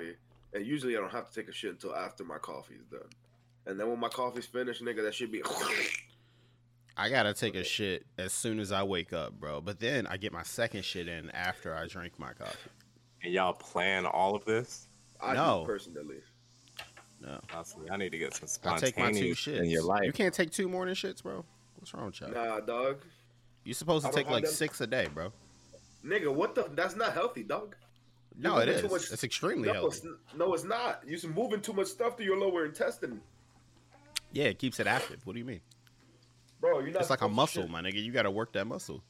coffee, and usually I don't have to take a shit until after my coffee is done. And then when my coffee's finished, nigga, that should be. I gotta take a shit as soon as I wake up, bro. But then I get my second shit in after I drink my coffee. And y'all plan all of this? I No. do personally. No, Honestly, I need to get some I take my two shits. in your life. You can't take two morning shits, bro. What's wrong with y'all? Nah, dog. You supposed to take like them. six a day, bro. Nigga, what the? That's not healthy, dog. No, it is. too much- It's extremely No healthy. it's, no, it's not. You're moving too much stuff to your lower intestine, Yeah, it keeps it active. What do you mean? bro. You're not. It's like a muscle, my nigga. You gotta work that muscle.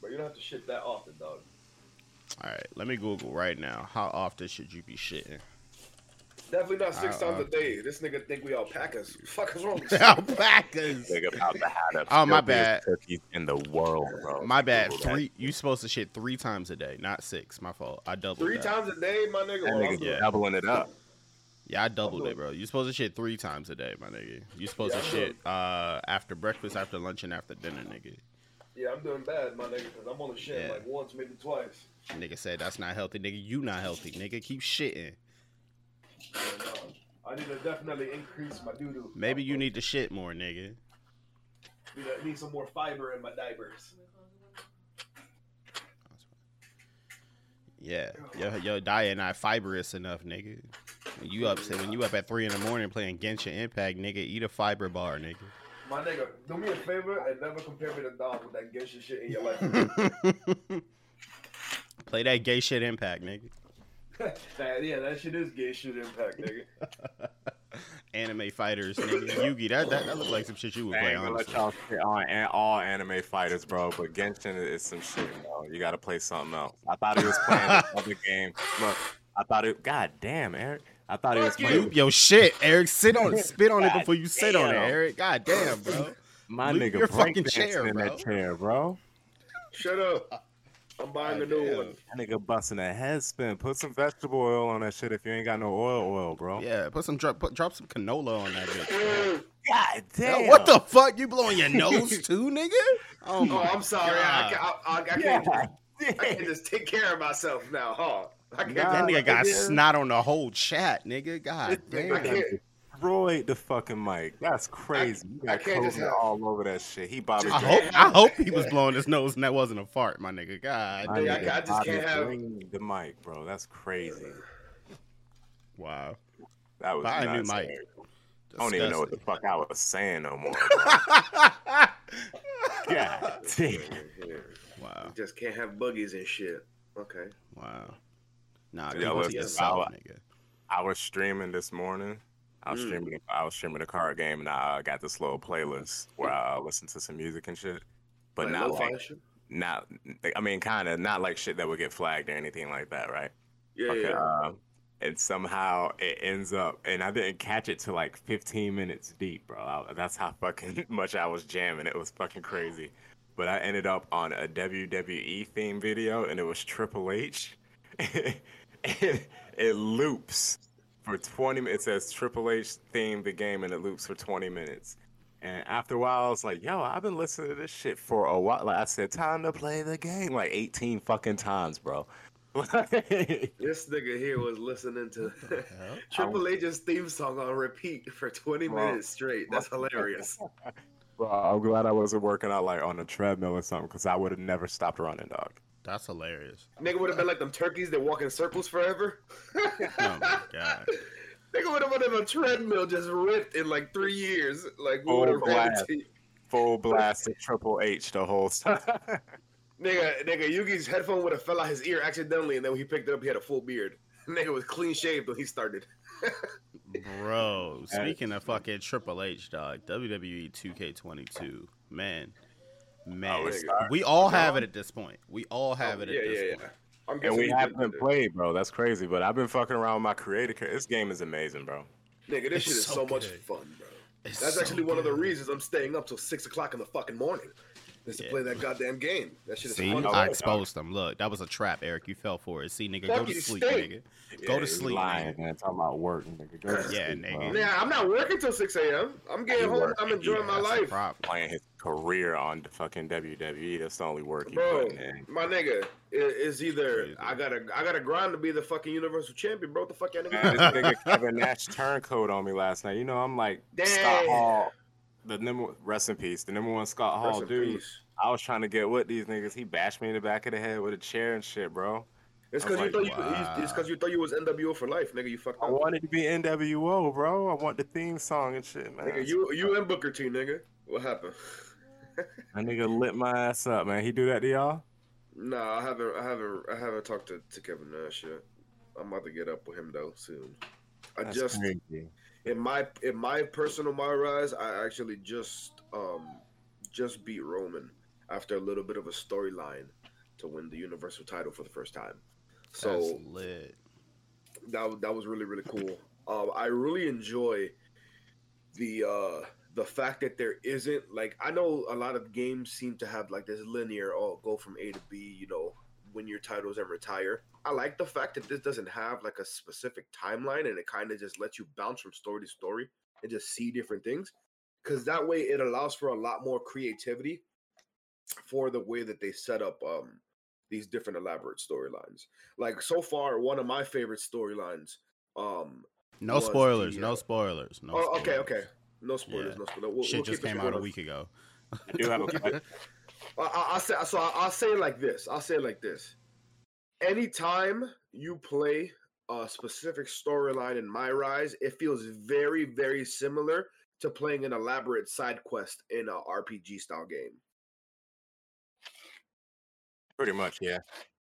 But you don't have to shit that often, dog. All right, let me Google right now. How often should you be shitting? Definitely not six Uh, times uh, a day. This nigga think we all packers. Fuck is wrong with you? Alpacas. Nigga about to have the Oh, my bad. Cookies in the world, bro. My bad. Three. You supposed to shit three times a day, not six. My fault. I doubled. Three that. times a day, my nigga. That nigga doing- doubling it up. Yeah, I doubled it, bro. You supposed to shit three times a day, my nigga. You supposed Yeah, to shit uh after breakfast, after lunch, and after dinner, nigga. Yeah, I'm doing bad, my nigga, because I'm only shitting Yeah. like once, maybe twice. Nigga said that's not healthy, nigga. You not healthy, nigga. Keep shitting. I need to definitely increase my doo doo. Maybe you need to shit more, nigga. Need, I need some more fiber in my diapers. Yeah, your your diet not fibrous enough, nigga. When you up when you up at three in the morning playing Genshin Impact, nigga, eat a fiber bar, nigga. My nigga, do me a favor and never compare me to Dom with that Genshin shit in your life. Play that gay shit Impact, nigga. That, yeah, that shit is gay shit impact, nigga. Anime fighters, nigga. Yugi, that, that that look like some shit you would I play, ain't let honestly. y'all shit on all anime fighters, bro. But Genshin is some shit, bro. You gotta play something else. I thought he was playing this other game. Look, I thought it. God damn, Eric. I thought he was Fuck playing. you. Yo, shit, Eric, sit on it, spit on it before you sit on it. Eric. God damn, bro. My Leave nigga your fucking chair, in bro. that chair, bro. Shut up. I'm buying a new one. That nigga busting a head spin. Put some vegetable oil on that shit if you ain't got no oil, oil, bro. Yeah, put some drop, put, drop some canola on that bitch. Mm. God damn. Yo, what the fuck? You blowing your nose too, nigga? Oh, oh my Oh, I'm sorry. I, God. can't, I, I, I, can't, God I can't just take care of myself now, huh? I can't. Nah, That nigga got snot on the whole chat, nigga. God This damn. I can't- Destroyed the fucking mic. That's crazy. You I got can't just COVID all over that shit. He bobbed Just I hope I hope he was blowing his nose and that wasn't a fart, my nigga. God My Dude, damn. I- I just bobbed can't his have- the mic, bro. That's crazy. Wow. That was Buy a new mic. Eric. I don't even know what the fuck I was saying no more. Bro. God damn. wow. You just can't have buggies and shit. Okay. Wow. Nah, Yeah, keep it to listen, yourself, I- nigga. I was streaming this morning. I was Mm. streaming. I was streaming a card game, and I got this little playlist where I listen to some music and shit. But Like not like, not. I mean, kind of not like shit that would get flagged or anything like that, right? Yeah, Okay. yeah. Um, and somehow it ends up, and I didn't catch it till like 15 minutes deep, bro. I, that's how fucking much I was jamming. It was fucking crazy. But I ended up on a WWE theme video, and it was Triple H. and it loops for 20 minutes. It says Triple H theme the game, and it loops for 20 minutes. And after a while, I was like, yo, I've been listening to this shit for a while. Like I said, time to play the game like 18 fucking times, bro. This nigga here was listening to hell? Triple H's theme song on repeat for 20 Bro. minutes straight. That's hilarious. Bro, I'm glad I wasn't working out like on a treadmill or something because I would have never stopped running, dog. That's hilarious. nigga would have been like them turkeys that walk in circles forever. Oh my god. Nigga would have been on a treadmill just ripped in like three years. Like we Full would have blast. Full blast of Triple H the whole time. Nigga, nigga, Yugi's headphone would have fell out his ear accidentally, and then when he picked it up, he had a full beard. Nigga was clean shaved when he started. Bro, speaking of fucking Triple H, dog, WWE 2K22, man, Oh, man, it's not- we all have it at this point. We all oh, have Oh, it at yeah, this yeah, yeah. I'm and we haven't it. played, bro. That's crazy. But I've been fucking around with my creator. This game is amazing, bro. Nigga, this It's shit is so so, much fun, bro. It's That's so actually one of the reasons I'm staying up till six o'clock in the fucking morning. is to Yeah. play that goddamn game. That shit is See, fun. I exposed them. Look, that was a trap, Eric. You fell for it. See, nigga, Fuck go to sleep, stink. nigga. Go to sleep, lying, nigga. man. Talking about work, nigga. Go to Yeah, sleep, nigga. bro. Yeah, I'm not working till 6 a.m. I'm getting home. work. I'm enjoying my life. Playing his career on the fucking WWE. That's the only work you Bro, putting in. my nigga, it, it's either Crazy. I gotta I gotta grind to be the fucking universal champion, bro. What the fuck y'all Man, niggas? this nigga Kevin Nash turncoat on me last night. You know, I'm like Scott Hall, the number rest in peace, the number one Scott Hall dude. peace. I was trying to get with these niggas. He bashed me in the back of the head with a chair and shit, bro. It's because you like, thought you, you it's wow. because you thought you was NWO for life, nigga. You fucked up. I wanted to be NWO, bro. I want the theme song and shit, man. Nigga, you you and Booker T, nigga. What happened? That nigga lit my ass up, man. He do that to y'all? No, I haven't I haven't I haven't talked to, to Kevin Nash yet. I'm about to get up with him though soon. I That's just crazy. in my in my personal my rise, I actually just um just beat Roman after a little bit of a storyline to win the Universal title for the first time. So That's lit. that that was really really cool. Um, I really enjoy the uh the fact that there isn't like I know a lot of games seem to have like this linear oh go from A to B, you know, win your titles and retire. I like the fact that this doesn't have like a specific timeline and it kind of just lets you bounce from story to story and just see different things because that way it allows for a lot more creativity for the way that they set up um these different elaborate storylines. Like so far, one of my favorite storylines. Um, No spoilers. the, no uh, spoilers. No. oh, okay, okay, no spoilers, Yeah. no spoilers. We'll, Shit we'll just came out a week ago. I do have a question. I, I, I'll say so. I- I'll say it like this. I'll say it like this. Anytime you play a specific storyline in My Rise, it feels very, very similar to playing an elaborate side quest in a RPG style game. Pretty much, yeah.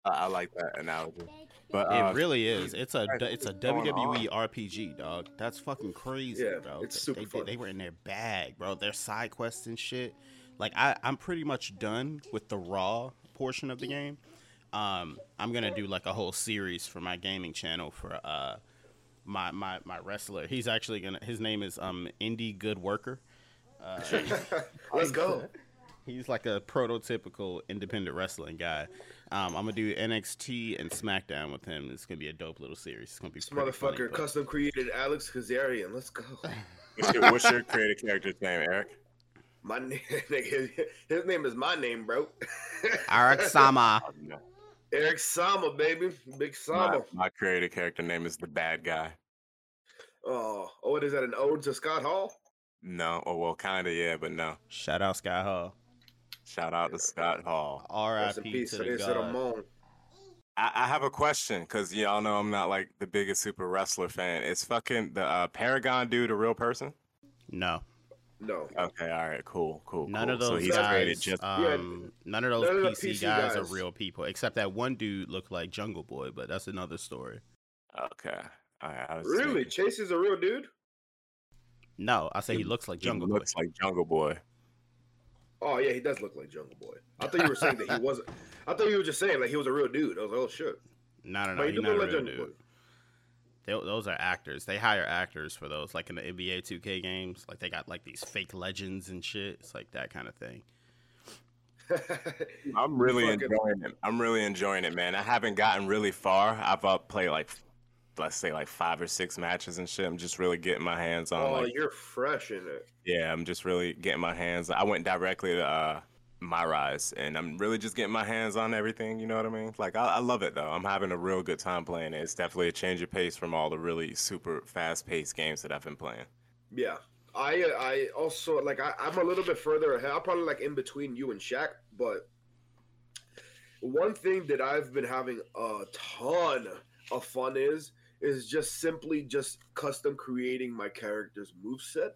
I, I like that analogy. But It uh, really is. It's a it's a what's going WWE RPG, dog. That's fucking crazy, Yeah, bro. it's They- super they, did- fun. they were in their bag, bro. Their side quests and shit. Like I, I'm pretty much done with the raw portion of the game. Um, I'm gonna do like a whole series for my gaming channel for uh my my my wrestler. He's actually gonna. His name is um Indie Good Worker. Uh, Let's go. He's like a prototypical independent wrestling guy. Um, I'm gonna do NXT and SmackDown with him. It's gonna be a dope little series. It's gonna be This pretty funny, motherfucker but- custom created Alex Kazarian. Let's go. what's, your, what's creative character's name, Eric? My name, his, his name is my name, bro. Eric Sama. Eric Sama, baby, Big Sama. my creative character name is the bad guy. Oh, oh, what is that? An ode to Scott Hall? No, oh well, kind of yeah, but no. Shout out Scott Hall. Shout out to Scott Hall. R.I.P. to the they god. I, I have a question because y'all know I'm not like the biggest super wrestler fan. Is fucking the uh, Paragon dude a real person? No, No. Okay, all right, cool, cool. none cool. of those so he's guys. just um, none of those none of PC, PC guys, are real people, except that one dude looked like Jungle Boy, but that's another story. okay. All right, I was Really? making- Chase is a real dude? No, I say he He- looks like he Jungle Boy. looks like Jungle Boy. Oh yeah, he does look like Jungle Boy. I thought you were saying that he wasn't. I thought you were just saying like he was a real dude. I was like, oh shit. No, no, no, But he he's not a look like real Jungle dude. They, those are actors. They hire actors for those, like in the NBA 2K games. Like they got like these fake legends and shit. It's like that kind of thing. I'm really enjoying it. I'm really enjoying it, man. I haven't gotten really far. I've uh, played like, let's say like five or six matches and shit. I'm just really getting my hands on oh, like you're fresh in it. Yeah, I'm just really getting my hands. I went directly to uh, my rise, and I'm really just getting my hands on everything. You know what I mean? Like I, I love it though. I'm having a real good time playing it. It's definitely a change of pace from all the really super fast-paced games that I've been playing. Yeah. I I also like I, I'm a little bit further ahead. I'm probably like in between you and Shaq, but one thing that I've been having a ton of fun is is just simply just custom creating my character's moveset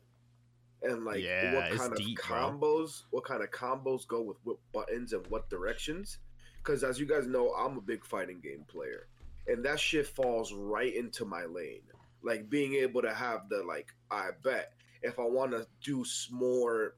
and like Yeah, what kind of deep, bro. combos what kind of combos go with what buttons and what directions because as you guys know i'm a big fighting game player and that shit falls right into my lane like being able to have the like i bet if i want to do more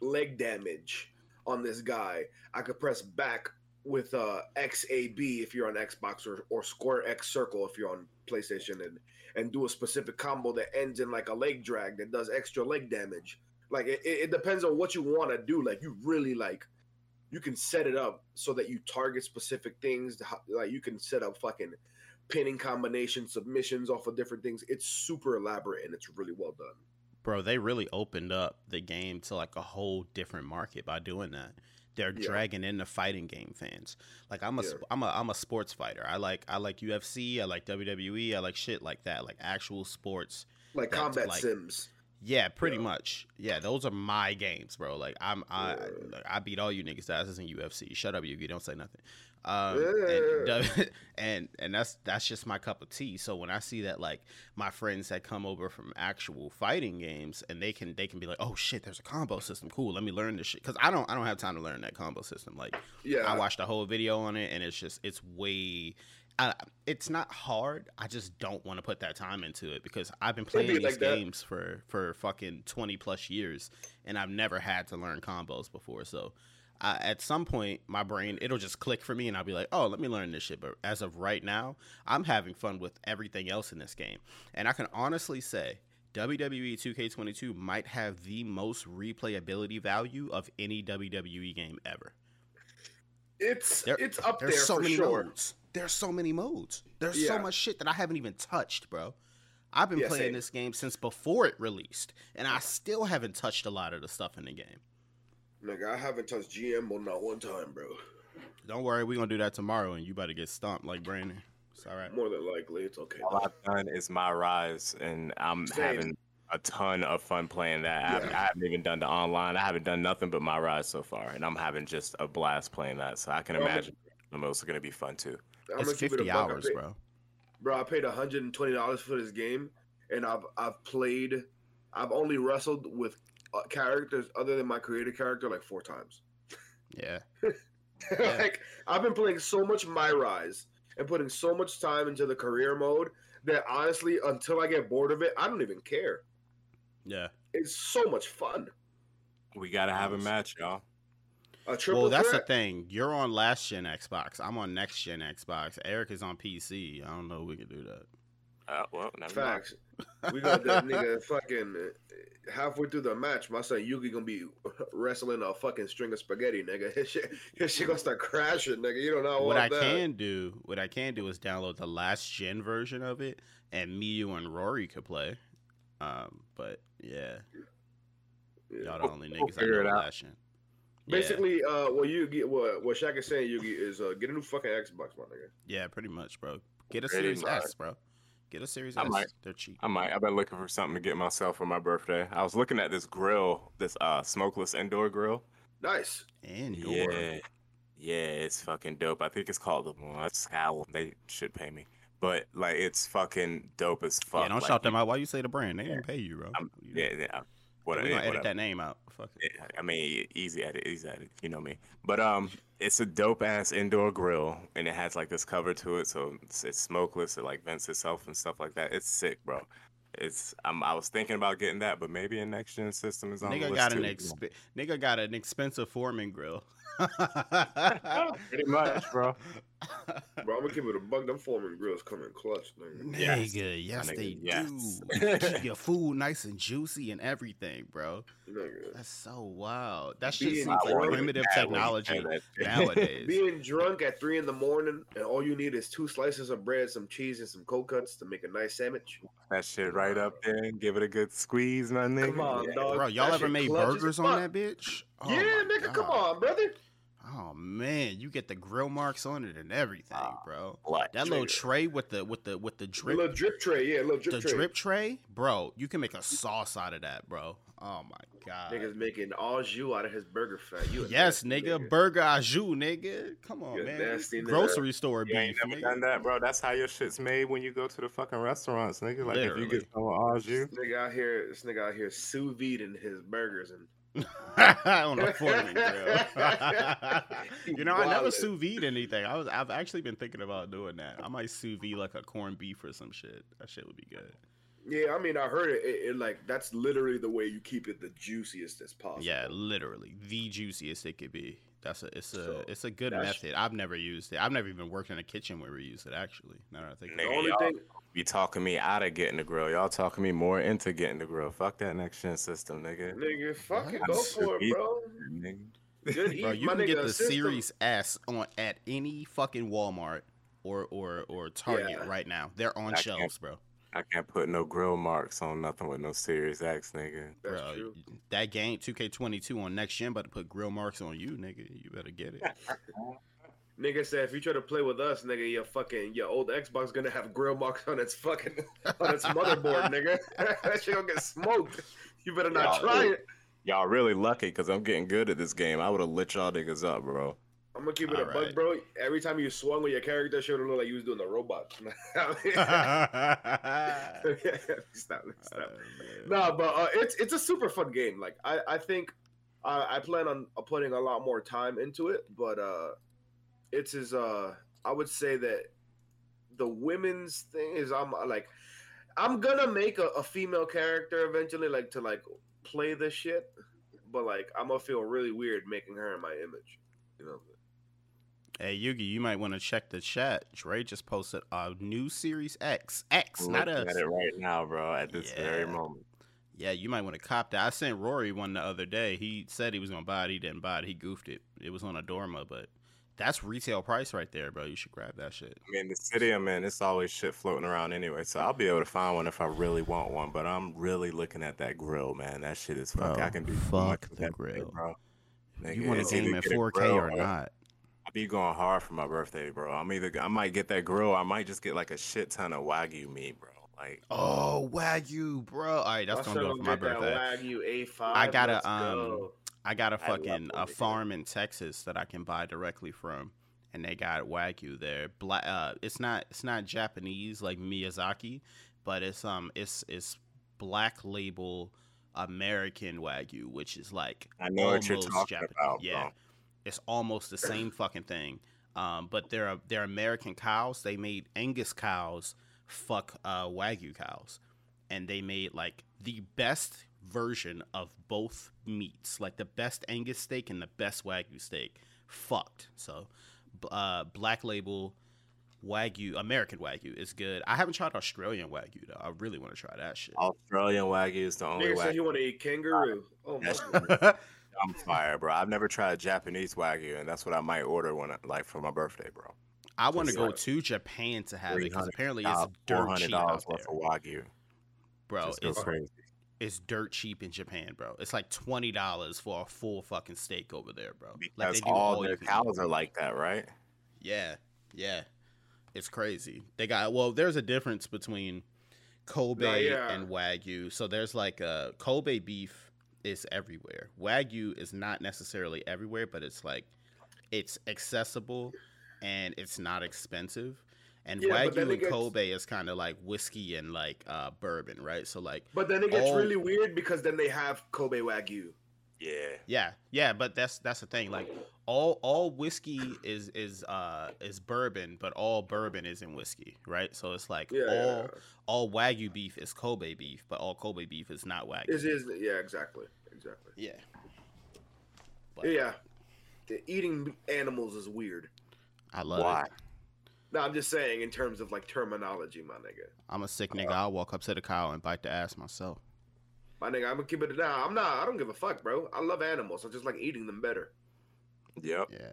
leg damage on this guy i could press back with uh xab if you're on xbox or, or square x circle if you're on playstation and and do a specific combo that ends in like a leg drag that does extra leg damage Like it, it depends on what you want to do. Like you really like, you can set it up so that you target specific things. Like you can set up fucking pinning combinations, submissions off of different things. It's super elaborate and it's really well done. Bro, they really opened up the game to like a whole different market by doing that. They're Yeah. dragging in the fighting game fans. Like I'm a Yeah. am a I'm a sports fighter. I like I like UFC, I like WWE, I like shit like that, like actual sports. Like That's combat like- sims. Yeah, pretty Yeah. much. Yeah, those are my games, bro. Like I'm I. I beat all you niggas' asses in UFC. Shut up, Yugi. Don't say nothing. Um, Yeah. and, and and that's that's just my cup of tea. So when I see that like my friends that come over from actual fighting games and they can they can be like, oh shit, there's a combo system. Cool, let me learn this shit because I don't I don't have time to learn that combo system. Like Yeah. I watched a whole video on it and it's just it's way. I, it's not hard. I just don't want to put that time into it because I've been be playing these like that. games for for fucking twenty plus years, and I've never had to learn combos before. So, uh, at some point, my brain it'll just click for me, and I'll be like, "Oh, let me learn this shit." But as of right now, I'm having fun with everything else in this game, and I can honestly say. WWE 2K22 might have the most replayability value of any WWE game ever. It's There- it's up there There's so for many sure. modes. There's so many modes. There's so much shit that I haven't even touched, bro. I've been Yeah, playing same. this game since before it released, and I still haven't touched a lot of the stuff in the game. Nigga, I haven't touched GM on not one time, bro. Don't worry, we're gonna do that tomorrow, and you better get stomped like Brandon. It's all right. More than likely, it's okay. All I've done is my rise, and I'm Same. having a ton of fun playing that. I, haven't, I haven't even done the online. I haven't done nothing but my rise so far, and I'm having just a blast playing that. So I can Well, I'm- imagine the most are going to be fun too. I'm It's gonna keep it 50 hours, paid- bro. Bro, I paid 120 dollars for this game, and I've I've played. I've only wrestled with Uh, characters other than my creative character like four times. Yeah. like I've been playing so much My Rise and putting so much time into the career mode that honestly, until I get bored of it, I don't even care. Yeah. It's so much fun. We got to have a match, y'all. A triple Well, that's threat. the thing. You're on last gen Xbox. I'm on next gen Xbox. Eric is on PC. I don't know if we can do that. Uh, well, never. Facts. We got that nigga fucking uh, halfway through the match. My son Yugi gonna be wrestling a fucking string of spaghetti, nigga. His shit, his shit gonna start crashing, nigga. You don't know what I that. can do, what I can do is download the last gen version of it, and me, you, and Rory could play. Um, but yeah, Yeah. y'all the only We'll niggas I figure know it out. last gen. Yeah, Basically, uh, what you get, what what Shaq is saying, Yugi, is uh, get a new fucking Xbox, my nigga. yeah, pretty much, bro. Get a Pretty Series much. S, bro. Get a Series I S. might. They're cheap. I might. I've been looking for something to get myself for my birthday. I was looking at this grill, this uh smokeless indoor grill. Nice. Indoor. Yeah, yeah, it's fucking dope. I think it's called the well, that's how they should pay me, but like it's fucking dope as fuck. Yeah, don't like, shout them out. Why you say the brand? They didn't pay you, bro. I'm- Yeah, yeah. We Whatever. gonna edit whatever. that name out. Fuck it. I mean, easy at it, easy at it. You know me. But um, it's a dope ass indoor grill, and it has like this cover to it, so it's, it's smokeless. It like vents itself and stuff like that. It's sick, bro. It's um, I was thinking about getting that, but maybe a next gen system is on the Nigga list got too. an exp- nigga got an expensive Foreman grill. Pretty much, bro. Bro, I'm gonna give it a bug. Them Foreman grills come in clutch, nigga. Yes. Nigga, yes, nigga, they yes. do. Keep your food nice and juicy and everything, bro. Nigga. That's so wild. That Being seems like primitive Bad when you technology say that shit. nowadays. Being drunk at three in the morning and all you need is two slices of bread, some cheese, and some cold cuts to make a nice sandwich. that shit right up there and give it a good squeeze, my nigga. Come on, Yeah. dog. Bro, y'all That ever made burgers on that bitch? Oh yeah, my nigga, come on, brother. Oh man, you get the grill marks on it and everything, Ah, bro. What? That little tray with the with the with the A drip little drip tray, yeah, little drip the tray. drip tray, bro. You can make a sauce out of that, bro. Oh my god. Niggas making au jus out of his burger fat. You Yes, nasty nigga, burger au jus, nigga. Come on, You a man. nasty nigga. Grocery store You ain't beef, never nigga. done that, bro. That's how your shit's made when you go to the fucking restaurants, nigga. Like if you get some au jus. This nigga out here, this nigga out here sous vide in his burgers and on a Foreman grill. you know, I never sous vide anything. I was, I've actually been thinking about doing that. I might sous vide like a corned beef or some shit. That shit would be good. yeah, I mean, I heard it, it, it. Like that's literally the way you keep it the juiciest as possible. Yeah, literally the juiciest it could be. That's a, it's a, So, it's a good method. I've never used it. I've never even worked in a kitchen where we use it. Actually, now that I think. The only thing, be talking me out of getting the grill. Y'all talking me more into getting the grill. Fuck that next gen system, nigga. Nigga, fucking go for it, bro. Nigga. Good Bro, you my can get the system- Series S on at any fucking Walmart or or or Target Yeah. right now. They're on I shelves, bro. I can't put no grill marks on nothing with no Series X, nigga. That's bro, true. that game 2K22 on next gen about to put grill marks on you, nigga. You better get it. Nigga said if you try to play with us, nigga, your fucking your old Xbox gonna have grill marks on its fucking on its motherboard, nigga. that shit gonna get smoked. You better not Yeah, try it. Y'all really lucky because I'm getting good at this game. I would have lit y'all niggas up, bro. I'm gonna keep it a Alright. bug, bro. Every time you swung with your character, would look like you was doing the robot. stop, stop. No, but uh, it's it's a super fun game. Like I I think uh, I plan on uh, putting a lot more time into it, but uh, it's is uh I would say that the women's thing is I'm uh, like I'm gonna make a, a female character eventually, like to like play this shit, but like I'm gonna feel really weird making her in my image, you know. Hey Yugi, you might want to check the chat. Dre just posted a new Series X. X, I'm not looking us. at it right now, bro. At this very moment. Yeah, you might want to cop that. I sent Rory one the other day. He said he was gonna buy it. He didn't buy it. He goofed it. It was on Adorama, but that's retail price right there, bro. You should grab that shit. I mean, the city I'm in, it's always shit floating around anyway, so I'll be able to find one if I really want one. But I'm really looking at that grill, man. That shit is fuck. Bro, I can do too fuck the that thing, grill. bro. you want to game either in 4K grill or not? I'll be going hard for my birthday, bro. I'm either I might get that grill, I might just get like a shit ton of wagyu meat, bro. Like Oh, Wagyu, bro. All right, that's My what I'm son doing for my gonna that birthday. Wagyu A5. I gotta, let's um, go. I got a fucking a farm in Texas that I can buy directly from, and they got Wagyu there. Black, uh, it's not it's not Japanese like Miyazaki, but it's um it's it's black label American Wagyu, which is like I know what you're talking Jap- about, Yeah, bro. it's almost the same fucking thing. Um, but they're they're American cows. They made Angus cows fuck uh, Wagyu cows, and they made like the best version of both meats, like the best Angus steak and the best Wagyu steak. Fucked. So, uh, black label Wagyu, American Wagyu is good. I haven't tried Australian Wagyu though. I really want to try that shit. Australian wagyu is the only Nigga said wagyu he want to eat kangaroo. Oh my god. I'm fire, bro. I've never tried Japanese wagyu, and that's what I might order when I, like for my birthday, bro. I want to go like to Japan to have it because apparently it's Four dirt hundred cheap dollars out worth there, of wagyu. bro. It's crazy. It's dirt cheap in Japan, bro. It's like twenty dollars for a full fucking steak over there, bro. Like Because they do all all their cows eat. are like that, right? Yeah, yeah. It's crazy. They got well. There's a difference between Kobe yeah. and Wagyu. So there's like a Kobe beef is everywhere. Wagyu is not necessarily everywhere, but it's like it's accessible and it's not expensive. And Yeah, Wagyu it and gets- Kobe is kind of like whiskey and like uh, bourbon, right? So like But then it gets all- really weird because then they have Kobe Wagyu. Yeah. Yeah, yeah, but that's that's the thing. Like all all whiskey is is uh is bourbon, but all bourbon is in whiskey, right? So it's like Yeah, all yeah. all wagyu beef is Kobe beef, but all Kobe beef is not wagyu. Is is yeah, exactly, exactly. yeah. But Yeah, The eating animals is weird. I love Why? it. No, I'm just saying in terms of like terminology, my nigga. I'm a sick nigga. I'll walk up to the cow and bite the ass myself. My nigga, I'm gonna keep it down. I'm not. I don't give a fuck, bro. I love animals. I just like eating them better. Yep. Yeah. Yeah.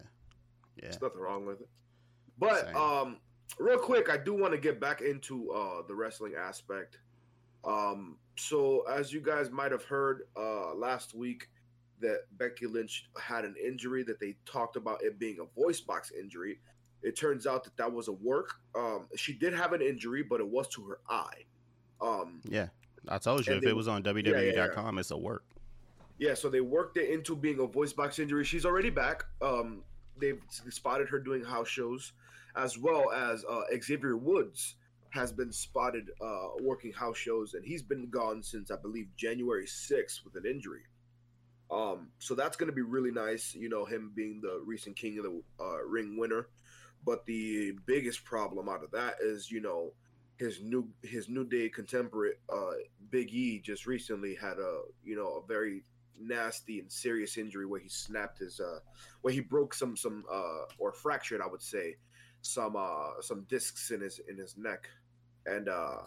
There's nothing wrong with it. But Same. um, real quick, I do want to get back into uh the wrestling aspect. Um, so as you guys might have heard uh last week, that Becky Lynch had an injury that they talked about it being a voice box injury. It turns out that that was a work. Um, she did have an injury, but it was to her eye. Um, Yeah. I told you if they- it was on yeah, WWE.com, it's a work. Yeah, so they worked it into being a voice box injury. She's already back. Um, they've spotted her doing house shows, as well as uh, Xavier Woods has been spotted uh, working house shows, and he's been gone since I believe January 6th with an injury. Um, so that's going to be really nice, you know, him being the recent King of the uh, Ring winner. But the biggest problem out of that is, you know, his new his new day contemporary uh, Big E just recently had a you know a very nasty and serious injury where he snapped his uh where he broke some some uh or fractured I would say some uh some discs in his in his neck and uh,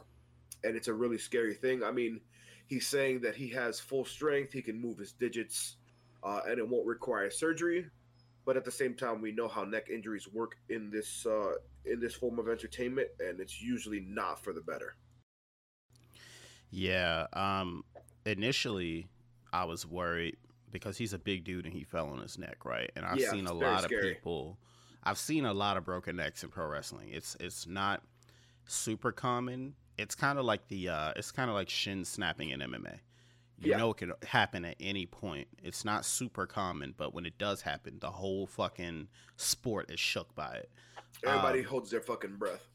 and it's a really scary thing. I mean, he's saying that he has full strength, he can move his digits, uh, and it won't require surgery. But at the same time, we know how neck injuries work in this uh, in this form of entertainment, and it's usually not for the better. Yeah. Um. Initially, I was worried because he's a big dude and he fell on his neck, right? And I've Yeah, seen a lot scary. of people. I've seen a lot of broken necks in pro wrestling. It's it's not super common. It's kind of like the uh, it's kind of like shin snapping in MMA. You Yeah. know it can happen at any point. It's not super common, but when it does happen, the whole fucking sport is shook by it. Everybody Um, holds their fucking breath.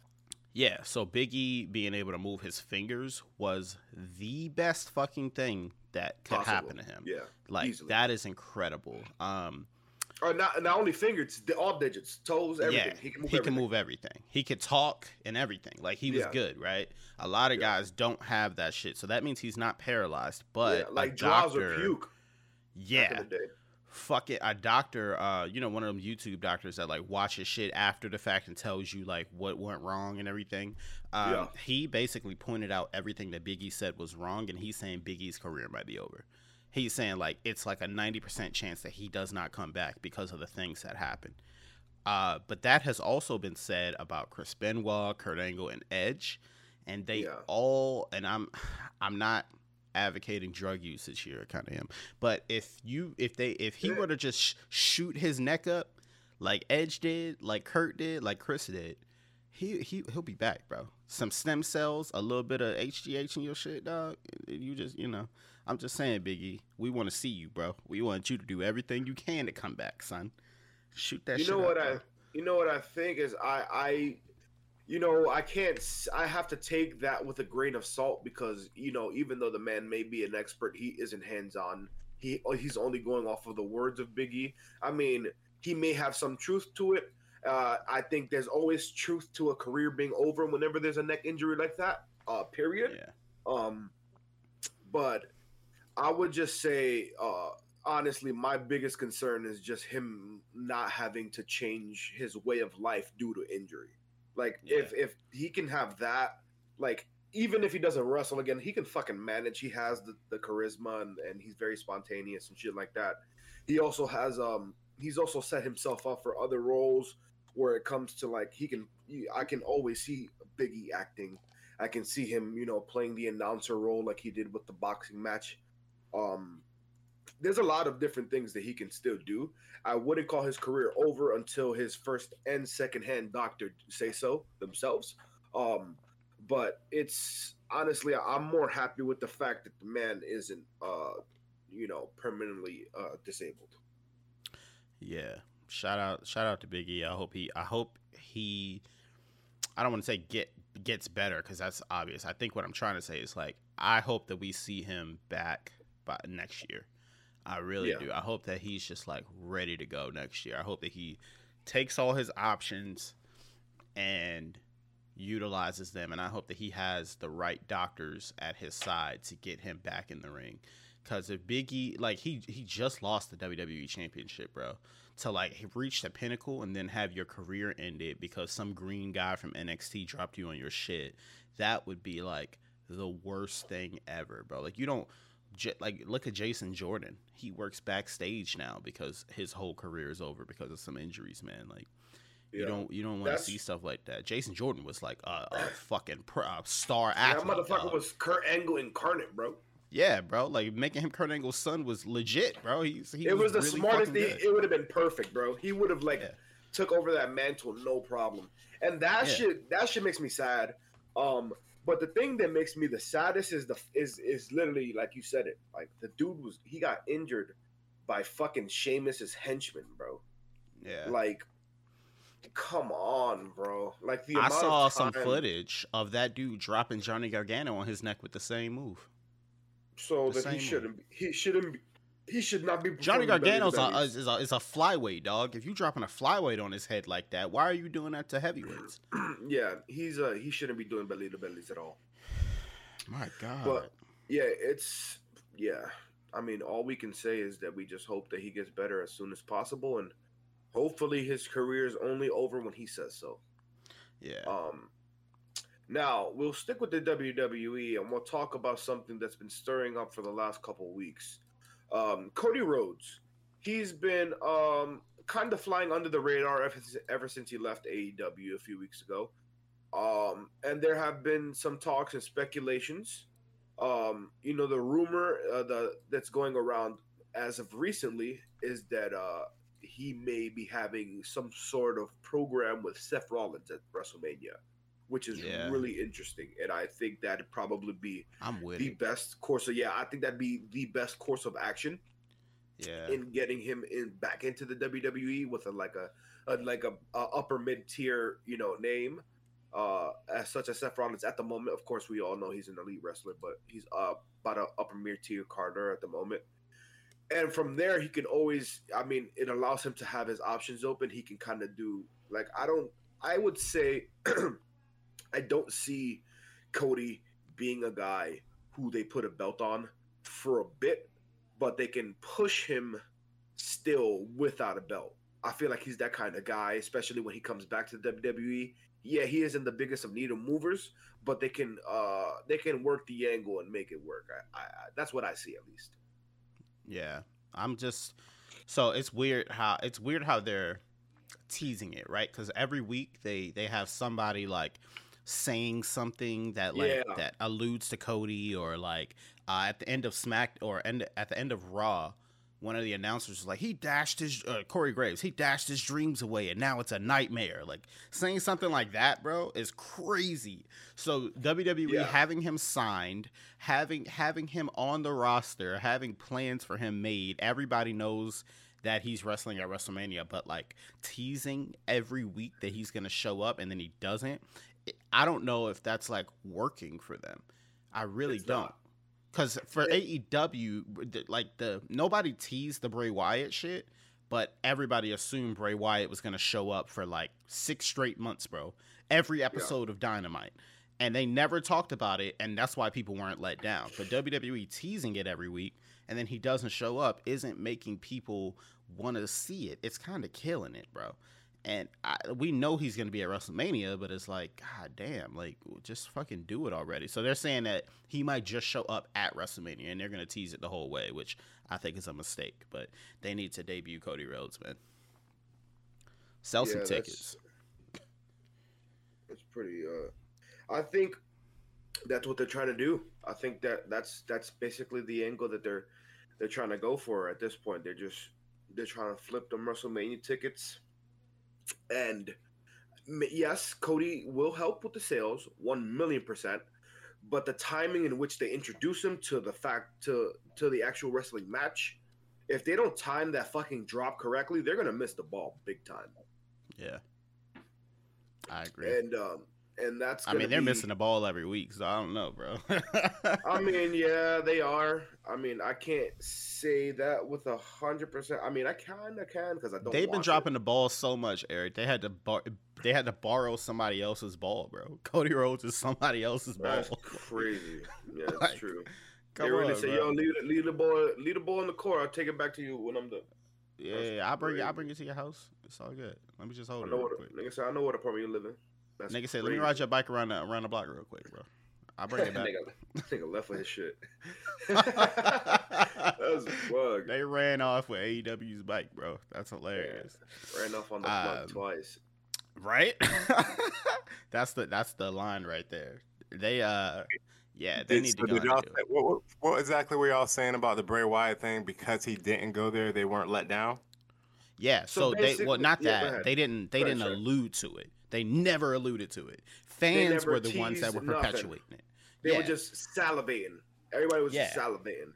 Yeah, so Biggie being able to move his fingers was the best fucking thing that could Possible. happen to him. Yeah, Like easily. that is incredible. Um Or not not only fingers, all digits, toes, everything. yeah, he can move. he everything. can move everything. He could talk and everything. Like he was Yeah. good, right? A lot of Yeah. guys don't have that shit, so that means he's not paralyzed. But yeah, like doctor, or puke. yeah, fuck it. A doctor, uh, you know, one of them YouTube doctors that like watches shit after the fact and tells you like what went wrong and everything. Um, Yeah. He basically pointed out everything that Biggie said was wrong, and he's saying Big E's career might be over. He's saying like it's like a ninety percent chance that he does not come back because of the things that happened. Uh, but that has also been said about Chris Benoit, Kurt Angle, and Edge, and they Yeah. all. And I'm, I'm not advocating drug usage here. I kind of am. But if you, if they, if he were to just sh- shoot his neck up, like Edge did, like Kurt did, like Chris did, he he he'll be back, bro. Some stem cells, a little bit of HGH in your shit, dog. You just, you know. I'm just saying, Biggie. We want to see you, bro. We want you to do everything you can to come back, son. Shoot that you shit know what bro. I you know what I think is I I you know I can't I have to take that with a grain of salt because you know even though the man may be an expert he isn't hands on he oh, he's only going off of the words of Biggie I mean he may have some truth to it uh, I think there's always truth to a career being over whenever there's a neck injury like that uh period Yeah. um, but I would just say, uh, honestly, my biggest concern is just him not having to change his way of life due to injury. Like, if if he can have that, like, even if he doesn't wrestle again, he can fucking manage. He has the, the charisma and, and he's very spontaneous and shit like that. He also has um he's also set himself up for other roles where it comes to like he can I can always see Biggie acting I can see him, you know, playing the announcer role like he did with the boxing match. Um, there's a lot of different things that he can still do. I wouldn't call his career over until his first and second hand doctor say so themselves. Um, but it's honestly, I'm more happy with the fact that the man isn't, uh, you know, permanently uh, disabled. Yeah. Shout out shout out to Biggie. I hope he I hope he I don't want to say get gets better cuz that's obvious. I think what I'm trying to say is like I hope that we see him back by next year. I really Yeah. do. I hope that he's just like ready to go next year. I hope that he takes all his options and utilizes them and I hope that he has the right doctors at his side to get him back in the ring. Cause if Biggie like he he just lost the WWE championship, bro. To like reach the pinnacle and then have your career ended because some green guy from NXT dropped you on your shit, that would be like the worst thing ever, bro. Like you don't like look at Jason Jordan. He works backstage now because his whole career is over because of some injuries, man. Like you Yeah. don't you don't want to see stuff like that. Jason Jordan was like a, a fucking pr- uh, star actor. That athlete. motherfucker dog. was Kurt Angle incarnate, bro. Yeah, bro. Like making him Kurt Angle's son was legit, bro. He's, he it was, the really smartest thing. good. It would have been perfect, bro. He would have like Yeah. took over that mantle, no problem. And that Yeah. shit, that shit makes me sad. Um, but the thing that makes me the saddest is the is is literally like you said it. Like the dude was he got injured by fucking Sheamus's henchman, bro. Yeah. Like, come on, bro. Like the I saw of some footage of that dude dropping Johnny Gargano on his neck with the same move. so the that he shouldn't. Be, he shouldn't. He should not be. Johnny Gargano's a, is, is a is a flyweight dog. If you dropping a flyweight on his head like that, why are you doing that to heavyweights? yeah, he's uh he shouldn't be doing belly to bellies at all. My God. But yeah, it's yeah. I mean, all we can say is that we just hope that he gets better as soon as possible, and hopefully his career is only over when he says so. yeah. Um, Now we'll stick with the WWE and we'll talk about something that's been stirring up for the last couple weeks. Um, Cody Rhodes, he's been um, kind of flying under the radar ever, ever since he left AEW a few weeks ago. Um, and there have been some talks and speculations. Um, you know, the rumor uh, the that's going around as of recently is that uh, he may be having some sort of program with Seth Rollins at WrestleMania which is Yeah. really interesting. And I think that'd probably be I'm with the it. best course of yeah, I think that'd be the best course of action Yeah. in getting him in back into the WWE with a like a, a like a, a upper mid tier you know name. Uh, as such as Seth Rollins at the moment, of course, we all know he's an elite wrestler, but he's uh, about a upper mid tier carder at the moment. And from there, he can always. I mean, it allows him to have his options open. He can kind of do like I don't. I would say I don't see Cody being a guy who they put a belt on for a bit, but they can push him still without a belt. I feel like he's that kind of guy, especially when he comes back to the WWE. Yeah, he isn't the biggest of needle movers, but they can uh they can work the angle and make it work. I, I, that's what I see at least. Yeah, I'm just so it's weird how it's weird how they're teasing it, right? Because every week they they have somebody like saying something that like Yeah. that alludes to Cody or like uh, at the end of Smack or end at the end of Raw. One of the announcers was like, he dashed his uh, Corey Graves. He dashed his dreams away, and now it's a nightmare. Like saying something like that, bro, is crazy. So WWE Yeah. having him signed, having having him on the roster, having plans for him made. Everybody knows that he's wrestling at WrestleMania, but like teasing every week that he's gonna show up and then he doesn't. It- I don't know if that's like working for them. I really It's don't. Because for AEW, like the nobody teased the Bray Wyatt shit, but everybody assumed Bray Wyatt was gonna show up for like six straight months, bro. Every episode of Dynamite, and they never talked about it, and that's why people weren't let down. But WWE teasing it every week, and then he doesn't show up, isn't making people want to see it. It's kind of killing it, bro. And I, we know he's going to be at WrestleMania, but it's like, god damn, like just fucking do it already. So they're saying that he might just show up at WrestleMania, and they're going to tease it the whole way, which I think is a mistake. But they need to debut Cody Rhodes, man. Sell some Yeah, that's- tickets. It's pretty. Uh, I think that's what they're trying to do. I think that that's that's basically the angle that they're they're trying to go for at this point. They're just they're trying to flip them WrestleMania tickets, and yes, Cody will help with the sales, one million percent. But the timing in which they introduce him to the fact to to the actual wrestling match, if they don't time that fucking drop correctly, they're gonna miss the ball big time. Yeah, I agree. And um, and that's I mean, they're be- missing the ball every week, so I don't know, bro. I mean, yeah, they are. I mean, I can't say that with a hundred percent. I mean, I kind of can because I don't. They've been dropping It. the ball so much, Eric. They had to bar- they had to borrow somebody else's ball, bro. Cody Rhodes is somebody else's That's ball. crazy. Yeah, that's Like, true. Come they really on, say, bro. "Yo, leave, leave the ball, leave the ball in the court. I'll take it back to you when I'm done." yeah, I'll bring it. I'll bring it to your house. It's all good. Let me just hold I it know real what. quick. Nigga said, "I know what apartment you live in." That's Nigga said, "Let me ride your bike around the around the block real quick, bro." I'll bring it back. nigga, nigga left with his shit. That's bug. they ran off with AEW's bike, bro. That's hilarious. Ran off on the plug Um, twice. right that's the that's the line right there they uh yeah they Did- need so to go did y'all say- what, what, what exactly were y'all saying about the Bray Wyatt thing? Because he didn't go there, they weren't let down. yeah So so, they well not that ahead. they didn't they Go ahead, didn't sir. allude to it they never alluded to it fans were the ones that were teased nothing. perpetuating it They yeah. were just salivating. Everybody was just Yeah. salivating.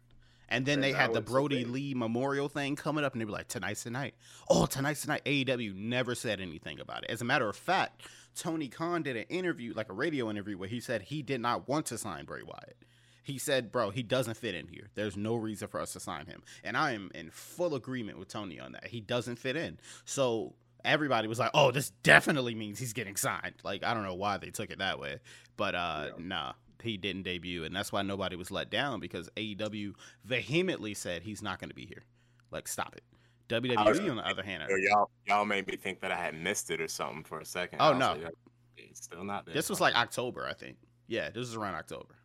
and then and they had the Brodie. Lee Memorial thing coming up, and they were like, "Tonight's the night." Oh, tonight's the night. AEW never said anything about it. As a matter of fact, Tony Khan did an interview, like a radio interview, where he said he did not want to sign Bray Wyatt. He said, "Bro, he doesn't fit in here. There's no reason for us to sign him." And I am in full agreement with Tony on that. He doesn't fit in. So everybody was like, "Oh, this definitely means he's getting signed." Like I don't know why they took it that way, but uh, Yeah. nah, he didn't debut, and that's why nobody was let down because AEW vehemently said he's not going to be here. Like, stop it. WWE, on the other hand, y'all y'all made me think that I had missed it or something for a second. Oh, no. like, It's still not there. This was like October, I think. Yeah, this was around October.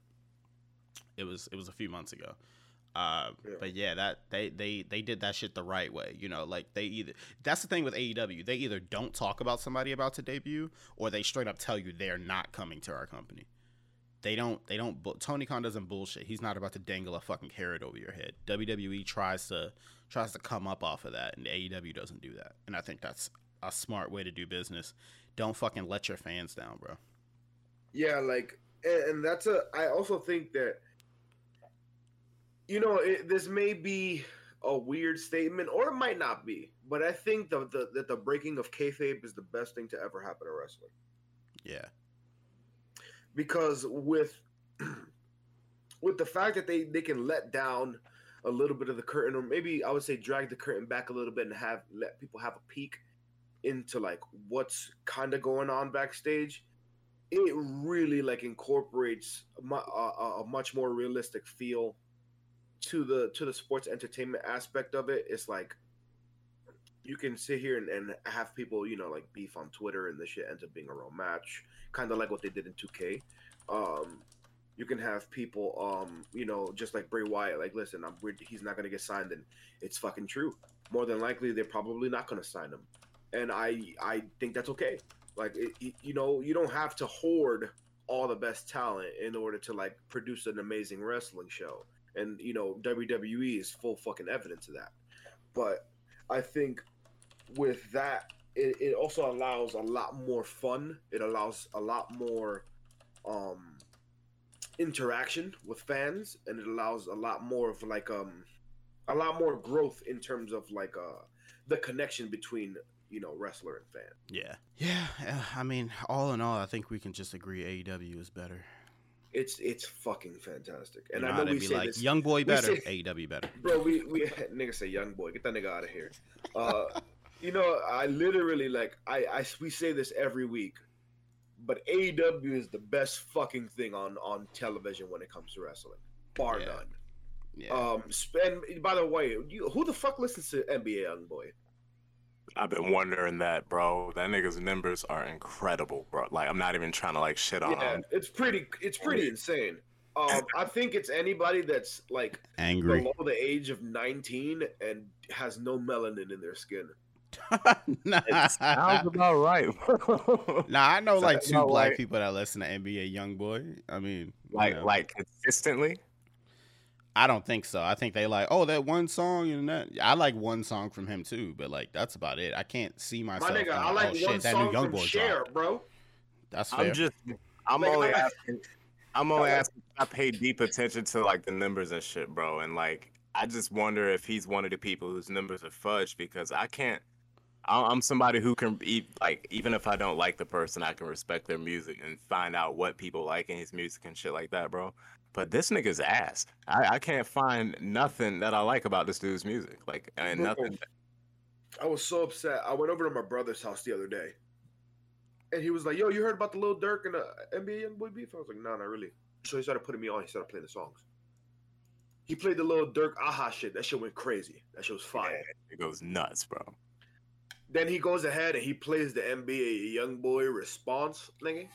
It was it was a few months ago. Uh, Yeah. But yeah, that they they they did that shit the right way. You know, like they either that's the thing with AEW. They either don't talk about somebody about to debut, or they straight up tell you they're not coming to our company. They don't. They don't. Tony Khan doesn't bullshit. He's not about to dangle a fucking carrot over your head. WWE tries to tries to come up off of that, and AEW doesn't do that. And I think that's a smart way to do business. Don't fucking let your fans down, bro. Yeah, like, and, and that's a. I also think that, you know, it, this may be a weird statement, or it might not be, but I think the, the that the breaking of kayfabe is the best thing to ever happen to wrestling Yeah. because with with the fact that they they can let down a little bit of the curtain, or maybe I would say drag the curtain back a little bit and have let people have a peek into like what's kind of going on backstage. It really like incorporates a, a, a much more realistic feel to the to the sports entertainment aspect of it. It's like you can sit here and, and have people, you know, like beef on Twitter, and the shit ends up being a real match, kind of like what they did in 2K. Um, you can have people, um, you know, just like Bray Wyatt, like, listen, I'm weird, he's not gonna get signed, and it's fucking true. More than likely, they're probably not gonna sign him, and I I think that's okay. Like, it, it- you know, you don't have to hoard all the best talent in order to like produce an amazing wrestling show, and you know, WWE is full fucking evidence of that. But I think with that, it, it also allows a lot more fun. It allows a lot more um interaction with fans and it allows a lot more of like um a lot more growth in terms of like uh the connection between you know wrestler and fan Yeah. Yeah. yeah, I mean, all in all, I think we can just agree AEW is better. It's it's fucking fantastic and you know i know we be say like, this young boy better, say- AEW better. bro we we nigga say young boy get that nigga out of here uh you know i literally like I, I we say this every week but AEW is the best fucking thing on on television when it comes to wrestling bar Yeah. none Yeah. Um, and By the way, you, who the fuck listens to NBA YoungBoy? I've been wondering that, bro. That nigga's numbers are incredible, bro. Like I'm not even trying to like shit on Yeah, him. it's pretty. It's pretty insane. Um, I think it's anybody that's like Angry. below the age of 19 and has no melanin in their skin. nah, It sounds about right. bro. nah, I know like two about black right. people that listen to NBA YoungBoy. I mean, you like know, like consistently. I don't think so. I think they like, oh, that one song and that. I like one song from him too, but like that's about it. I can't see myself. My myself. nigga, going, I like oh, one shit, that song new from YoungBoy Cher, bro. That's fair. I'm just I'm Like, only asking I'm only asking I pay deep attention to like the numbers and shit, bro. And like I just wonder if he's one of the people whose numbers are fudged because I can't I- I'm somebody who can be like, even if I don't like the person, I can respect their music and find out what people like in his music and shit like that, bro. But this nigga's ass. I, I can't find nothing that I like about this dude's music. Like, and nothing. I was so upset. I went over to my brother's house the other day, and he was like, "Yo, you heard about the Lil Durk and the NBA YoungBoy beef?" I was like, "No, not really." So he started putting me on. He started playing the songs. He played the Lil Durk aha shit. That shit went crazy. That shit was fire. It goes nuts, bro. Then he goes ahead and he plays the NBA YoungBoy response, nigga.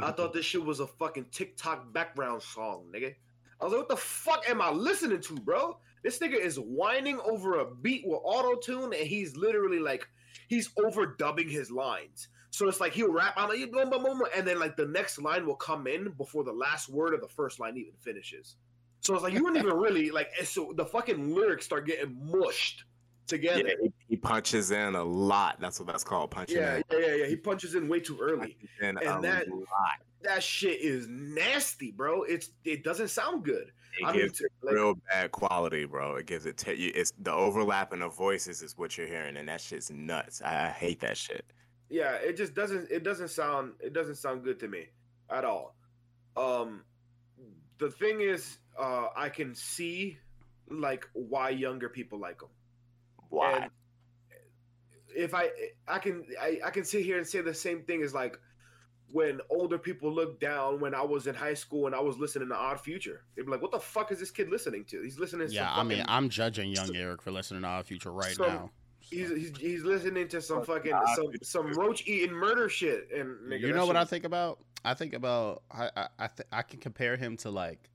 I thought this shit was a fucking TikTok background song, nigga. I was like, what the fuck am I listening to, bro? This nigga is whining over a beat with auto tune, and he's literally like, he's overdubbing his lines. So it's like he'll rap on it, boom, boom, boom, and then like the next line will come in before the last word of the first line even finishes. So it's like you weren't even really like. So the fucking lyrics start getting mushed together. Yeah, he, he punches in a lot. That's what that's called, punching Yeah, in. yeah, yeah, yeah. He punches in way too early. And that- lot. That shit is nasty, bro. It's it doesn't sound good. It I mean, gives it like- real bad quality, bro. It gives it. Te- you- it's the overlapping of voices is what you're hearing, and that shit's nuts. I, I hate that shit. yeah it just doesn't it doesn't sound it doesn't sound good to me at all um the thing is uh i can see like why younger people like him Why? And if i i can I, I can sit here and say the same thing as like when older people look down when i was in high school and i was listening to odd future they'd be like what the fuck is this kid listening to he's listening to yeah, some I mean, I'm judging young Eric for listening to Odd Future right Some- now. He's, he's he's listening to some fucking some some roach eating murder shit and nigga, you know what shit I think about? I think about I I I, th- I can compare him to like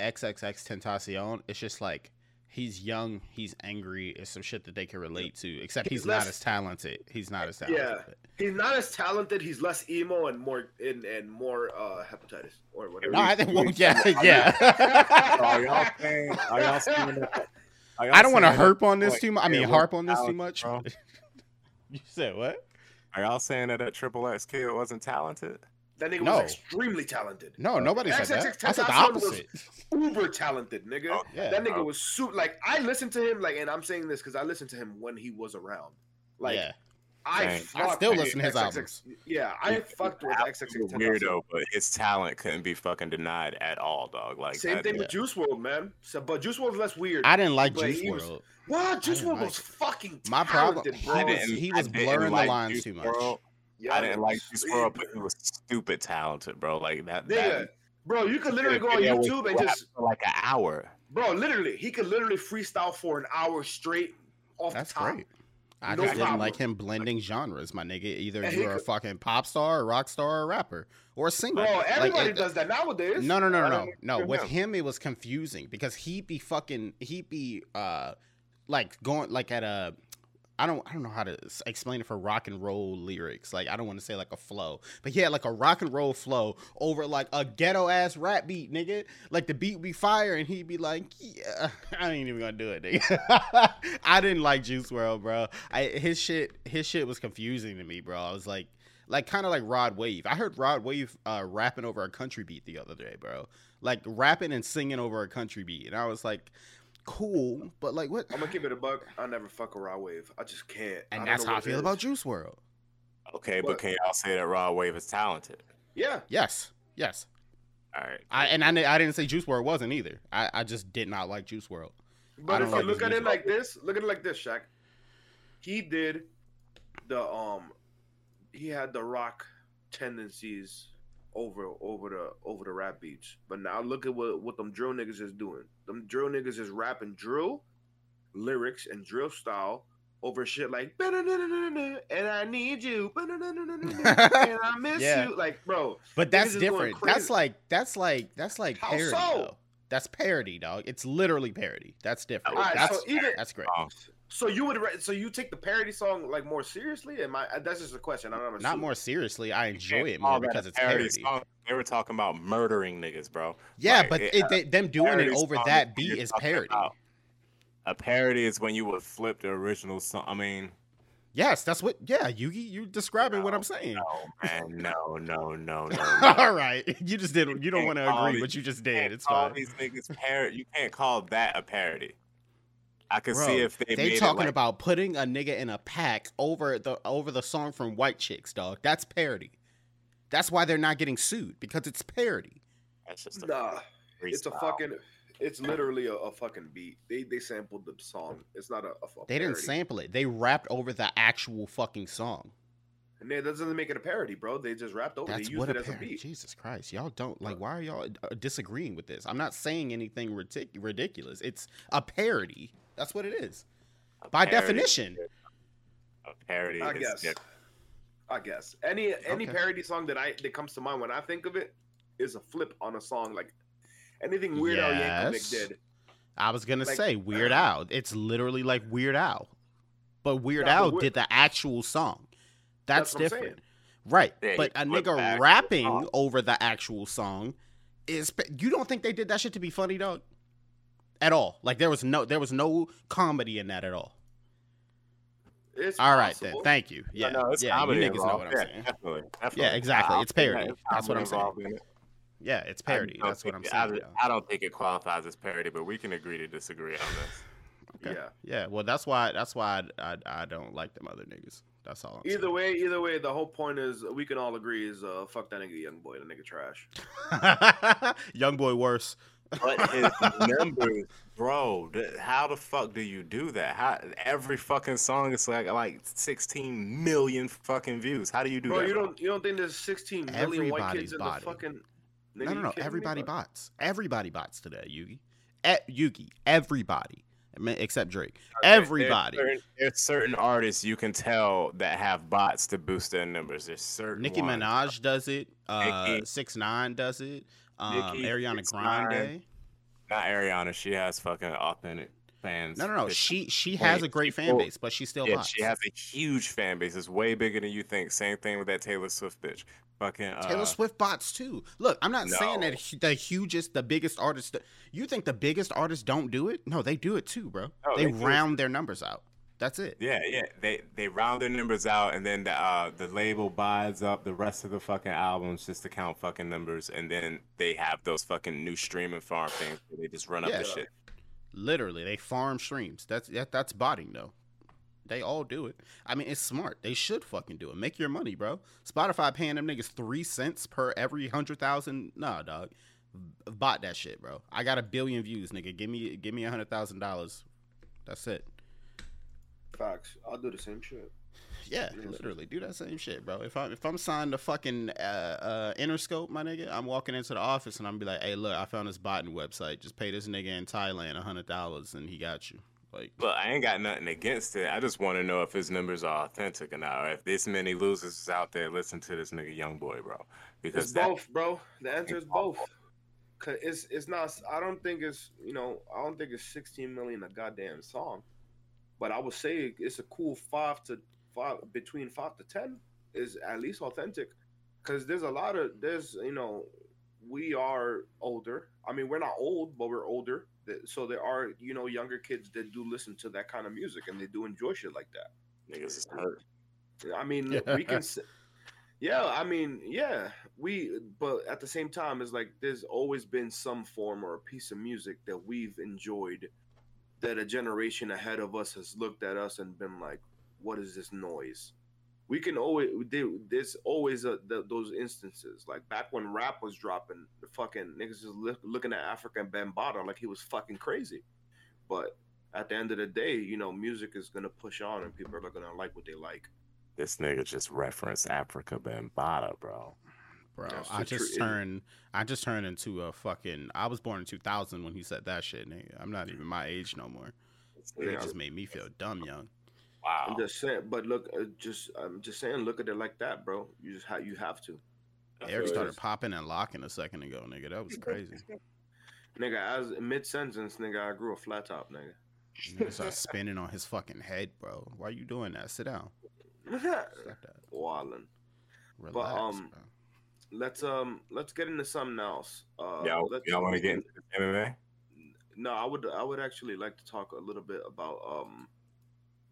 XXXTentacion. It's just like he's young, he's angry. It's some shit that they can relate to. Except he's, He's not as talented. He's not as talented. Yeah. He's not as talented. He's less emo and more and, and more uh hepatitis or whatever. No, I think well, we- yeah, I mean- yeah. are y'all saying? Are y'all saying that? are y'all I don't want to harp on this like, too much. I mean, yeah, harp on this too much. you said what? Are y'all saying that that Triple X kid wasn't talented? That nigga No. was extremely talented. No, nobody said that. I said the was- opposite. Uber talented, nigga. Oh, Yeah. that nigga Oh. was su like I listened to him like, and I'm saying this because I listened to him when he was around. Like yeah. I, I still listen to his XXX albums. Yeah, I fucked with XXX. weirdo, but his talent couldn't be fucking denied at all, dog. Like Same thing with Juice WRLD, man. So, but Juice WRLD's less weird. I didn't like Juice WRLD. what? Juice WRLD like was it. fucking My problem- talented, he was- he was blurring the like lines Juice too much. WRLD. Yeah, I didn't like Juice sleep. WRLD, but he was stupid talented, bro. Like that. Nigga, that bro, you could literally go on YouTube and just, for like an hour. bro, literally, he could literally freestyle for an hour straight off That's the top. great. I No just didn't like him blending genres, my nigga. Either And you're a fucking pop star, a rock star, or a rapper, or a singer. Bro, Like, everybody it- does that nowadays. No, no, no, no, no, no. With him. him, it was confusing because he'd be fucking, he'd be uh, like going like at a, I don't, I don't know how to explain it for rock and roll lyrics. Like I don't want to say like a flow, but he had like a rock and roll flow over like a ghetto ass rap beat, nigga. Like the beat be fire, and he'd be like, "Yeah, I ain't even gonna do it, nigga." I didn't like Juice WRLD, bro. I his shit, his shit was confusing to me, bro. I was like. Like kind of like Rod Wave. I heard Rod Wave uh, rapping over a country beat the other day, bro. Like rapping and singing over a country beat, and I was like, "Cool," but like what? I'm gonna keep it a buck. I never fuck a Rod Wave. I just can't. And don't that's how I feel is. about Juice WRLD. Okay, but What? can y'all say that Rod Wave is talented? Yeah, Yes, yes. All right. I and I, I didn't say Juice WRLD wasn't either. I, I just did not like Juice WRLD. But don't if you look at it music. like this, look at it like this, Shaq. He did the um, he had the rock tendencies over over the over the rap beats. But now look at what what them drill niggas is doing. Them drill niggas is rapping drill lyrics and drill style over shit like and I need you and I miss Yeah. you. Like, bro, But that's different. That's like that's like that's like How parody. so? That's parody, dog. It's literally parody. That's different. All right, that's so even that's great. So you would re- so you take the parody song like more seriously? Am I? Uh, that's just a question. I'm not, Not more seriously. I enjoy it more because it's parody parody. song. They were talking about murdering niggas, bro. Yeah, Like, but it- it, they, them doing it over song that is when beat is talking parody. about- A parody is when you would flip the original song. I mean, Yes, that's what. Yeah, Yugi, you're describing what I'm saying. no, man, no, no, no, no. All right, you just didn't. You don't want to agree, these- but you just did. can't It's call fine. these niggas parody. You can't call that a parody. I can Bro, see if they, they made talking it like, about putting a nigga in a pack over the over the song from White Chicks, dog. That's parody. That's why they're not getting sued because it's parody. That's just a Nah, it's a fucking. It's literally a, a fucking beat. They they sampled the song. It's not a. a fu- They didn't parody. sample it. They rapped over the actual fucking song. And that doesn't make it a parody, bro. They just rapped over. That's they used what it a as a parody. beat. Jesus Christ, y'all don't like. Why are y'all uh, disagreeing with this? I'm not saying anything ridic- ridiculous. It's a parody. That's what it is. A By parody definition. A parody I guess. different. I guess any any Okay. parody song that I that comes to mind when I think of it is a flip on a song. Like anything Weird Al Yankovic did. I was gonna Like- say Weird uh, Al. It's literally like Weird Al, but Weird Yeah, Al Weird- did the actual song. That's, That's what I'm different, right? Yeah, but a nigga rapping song. over the actual song is. You don't think they did that shit to be funny, dog? At all? Like there was no there was no comedy in that at all. It's All right then. Thank you. Yeah, no, it's yeah. You comedy niggas know what I'm yeah, saying. Definitely, definitely. Yeah, exactly. It's say that. parody. It's That's what I'm saying. it. Yeah, it's parody. That's what I'm saying. I, yeah. I don't think it qualifies as parody, but we can agree to disagree on this. Okay. Yeah. Yeah, well, that's why that's why I, I, I don't like them other niggas. That's all. I'm Either way, either way, the whole point is we can all agree is uh fuck that nigga young boy, the nigga trash. Young boy worse. But his numbers, bro, th- how the fuck do you do that? How every fucking song is like like 16 million fucking views. How do you do Bro, that? you bro? don't you don't think there's 16 million white Everybody's kids in body. the fucking No, no, no. kidding me, Everybody bots. Everybody bots today, Yugi. E- Yugi. Everybody. Except Drake. There's Everybody. certain, there's certain artists you can tell that have bots to boost their numbers. There's certain Nicki ones. Minaj does it. Uh, Nicki. Six Nine does it. Um, Nicki, Ariana Grande. Not Ariana. She has fucking authentic fans. No, no, no. She she has a great fan base, but she still yeah, bots. she has a huge fan base. It's way bigger than you think. Same thing with that Taylor Swift bitch. Fucking uh, Taylor Swift bots too. Look, I'm not saying that the hugest, the biggest artists. You think the biggest artists don't do it? No, they do it too, bro. No, they, they round their numbers out. That's it. Yeah, yeah. They they round their numbers out, and then the uh, the label buys up the rest of the fucking albums just to count fucking numbers, and then they have those fucking new streaming farm things where they just run up Yeah. the shit. Literally, they farm streams. That's that, that's botting though. They all do it. I mean, it's smart. They should fucking do it. Make your money, bro. Spotify paying them niggas three cents per every hundred thousand. Nah, dog. Bought that shit, bro. I got a billion views, nigga. Give me give me a hundred thousand dollars. That's it. Facts. I'll do the same shit. Yeah, Yeah, literally do that same shit, bro. If I if I'm signed to fucking uh, uh Interscope, my nigga, I'm walking into the office and I'm be like, hey, look, I found this botting website. Just pay this nigga in Thailand a hundred dollars and he got you. Like, Look, I ain't got nothing against it. I just want to know if his numbers are authentic or not. Or if this many losers is out there, listen to this nigga young boy, bro. Because It's that, both, bro. The answer is both. Cause it's it's not. I don't think it's you know. I don't think it's 16 million a goddamn song, but I would say it's a cool five to five between five to ten is at least authentic. Cause there's a lot of there's you know we are older. I mean we're not old, but we're older. So there are you know younger kids that do listen to that kind of music and they do enjoy shit like that. niggas is hurt. I mean, we can. Yeah, I mean, yeah, we. But at the same time, it's like there's always been some form or a piece of music that we've enjoyed, that a generation ahead of us has looked at us and been like, "What is this noise?" We can always. there- There's always a, th those instances. Like back when rap was dropping, the fucking niggas just look, looking at Africa and Bambaataa like he was fucking crazy. But at the end of the day, you know, music is gonna push on, and people are gonna like what they like. This nigga just referenced Afrika Bambaataa, bro. Bro, That's I just it- turned, I just turned into a fucking. I was born in 2000 when he said that shit, nigga. I'm not even my age no more. It Yeah. just made me feel dumb young. Wow. I'm just saying, but look, uh, just I'm just saying, look at it like that, bro. You just ha- you have to, I They already feel started popping and locking a second ago, nigga. That was crazy. nigga. As mid sentence, nigga, I grew a flat top, nigga. Nigga started spinning on his fucking head, bro. Why are you doing that? Sit down. Stop that. Wallin. Relax, um, bro. Let's um let's get into something else. Uh, Y'all, let's- y'all want to get into MMA? No, I would I would actually like to talk a little bit about um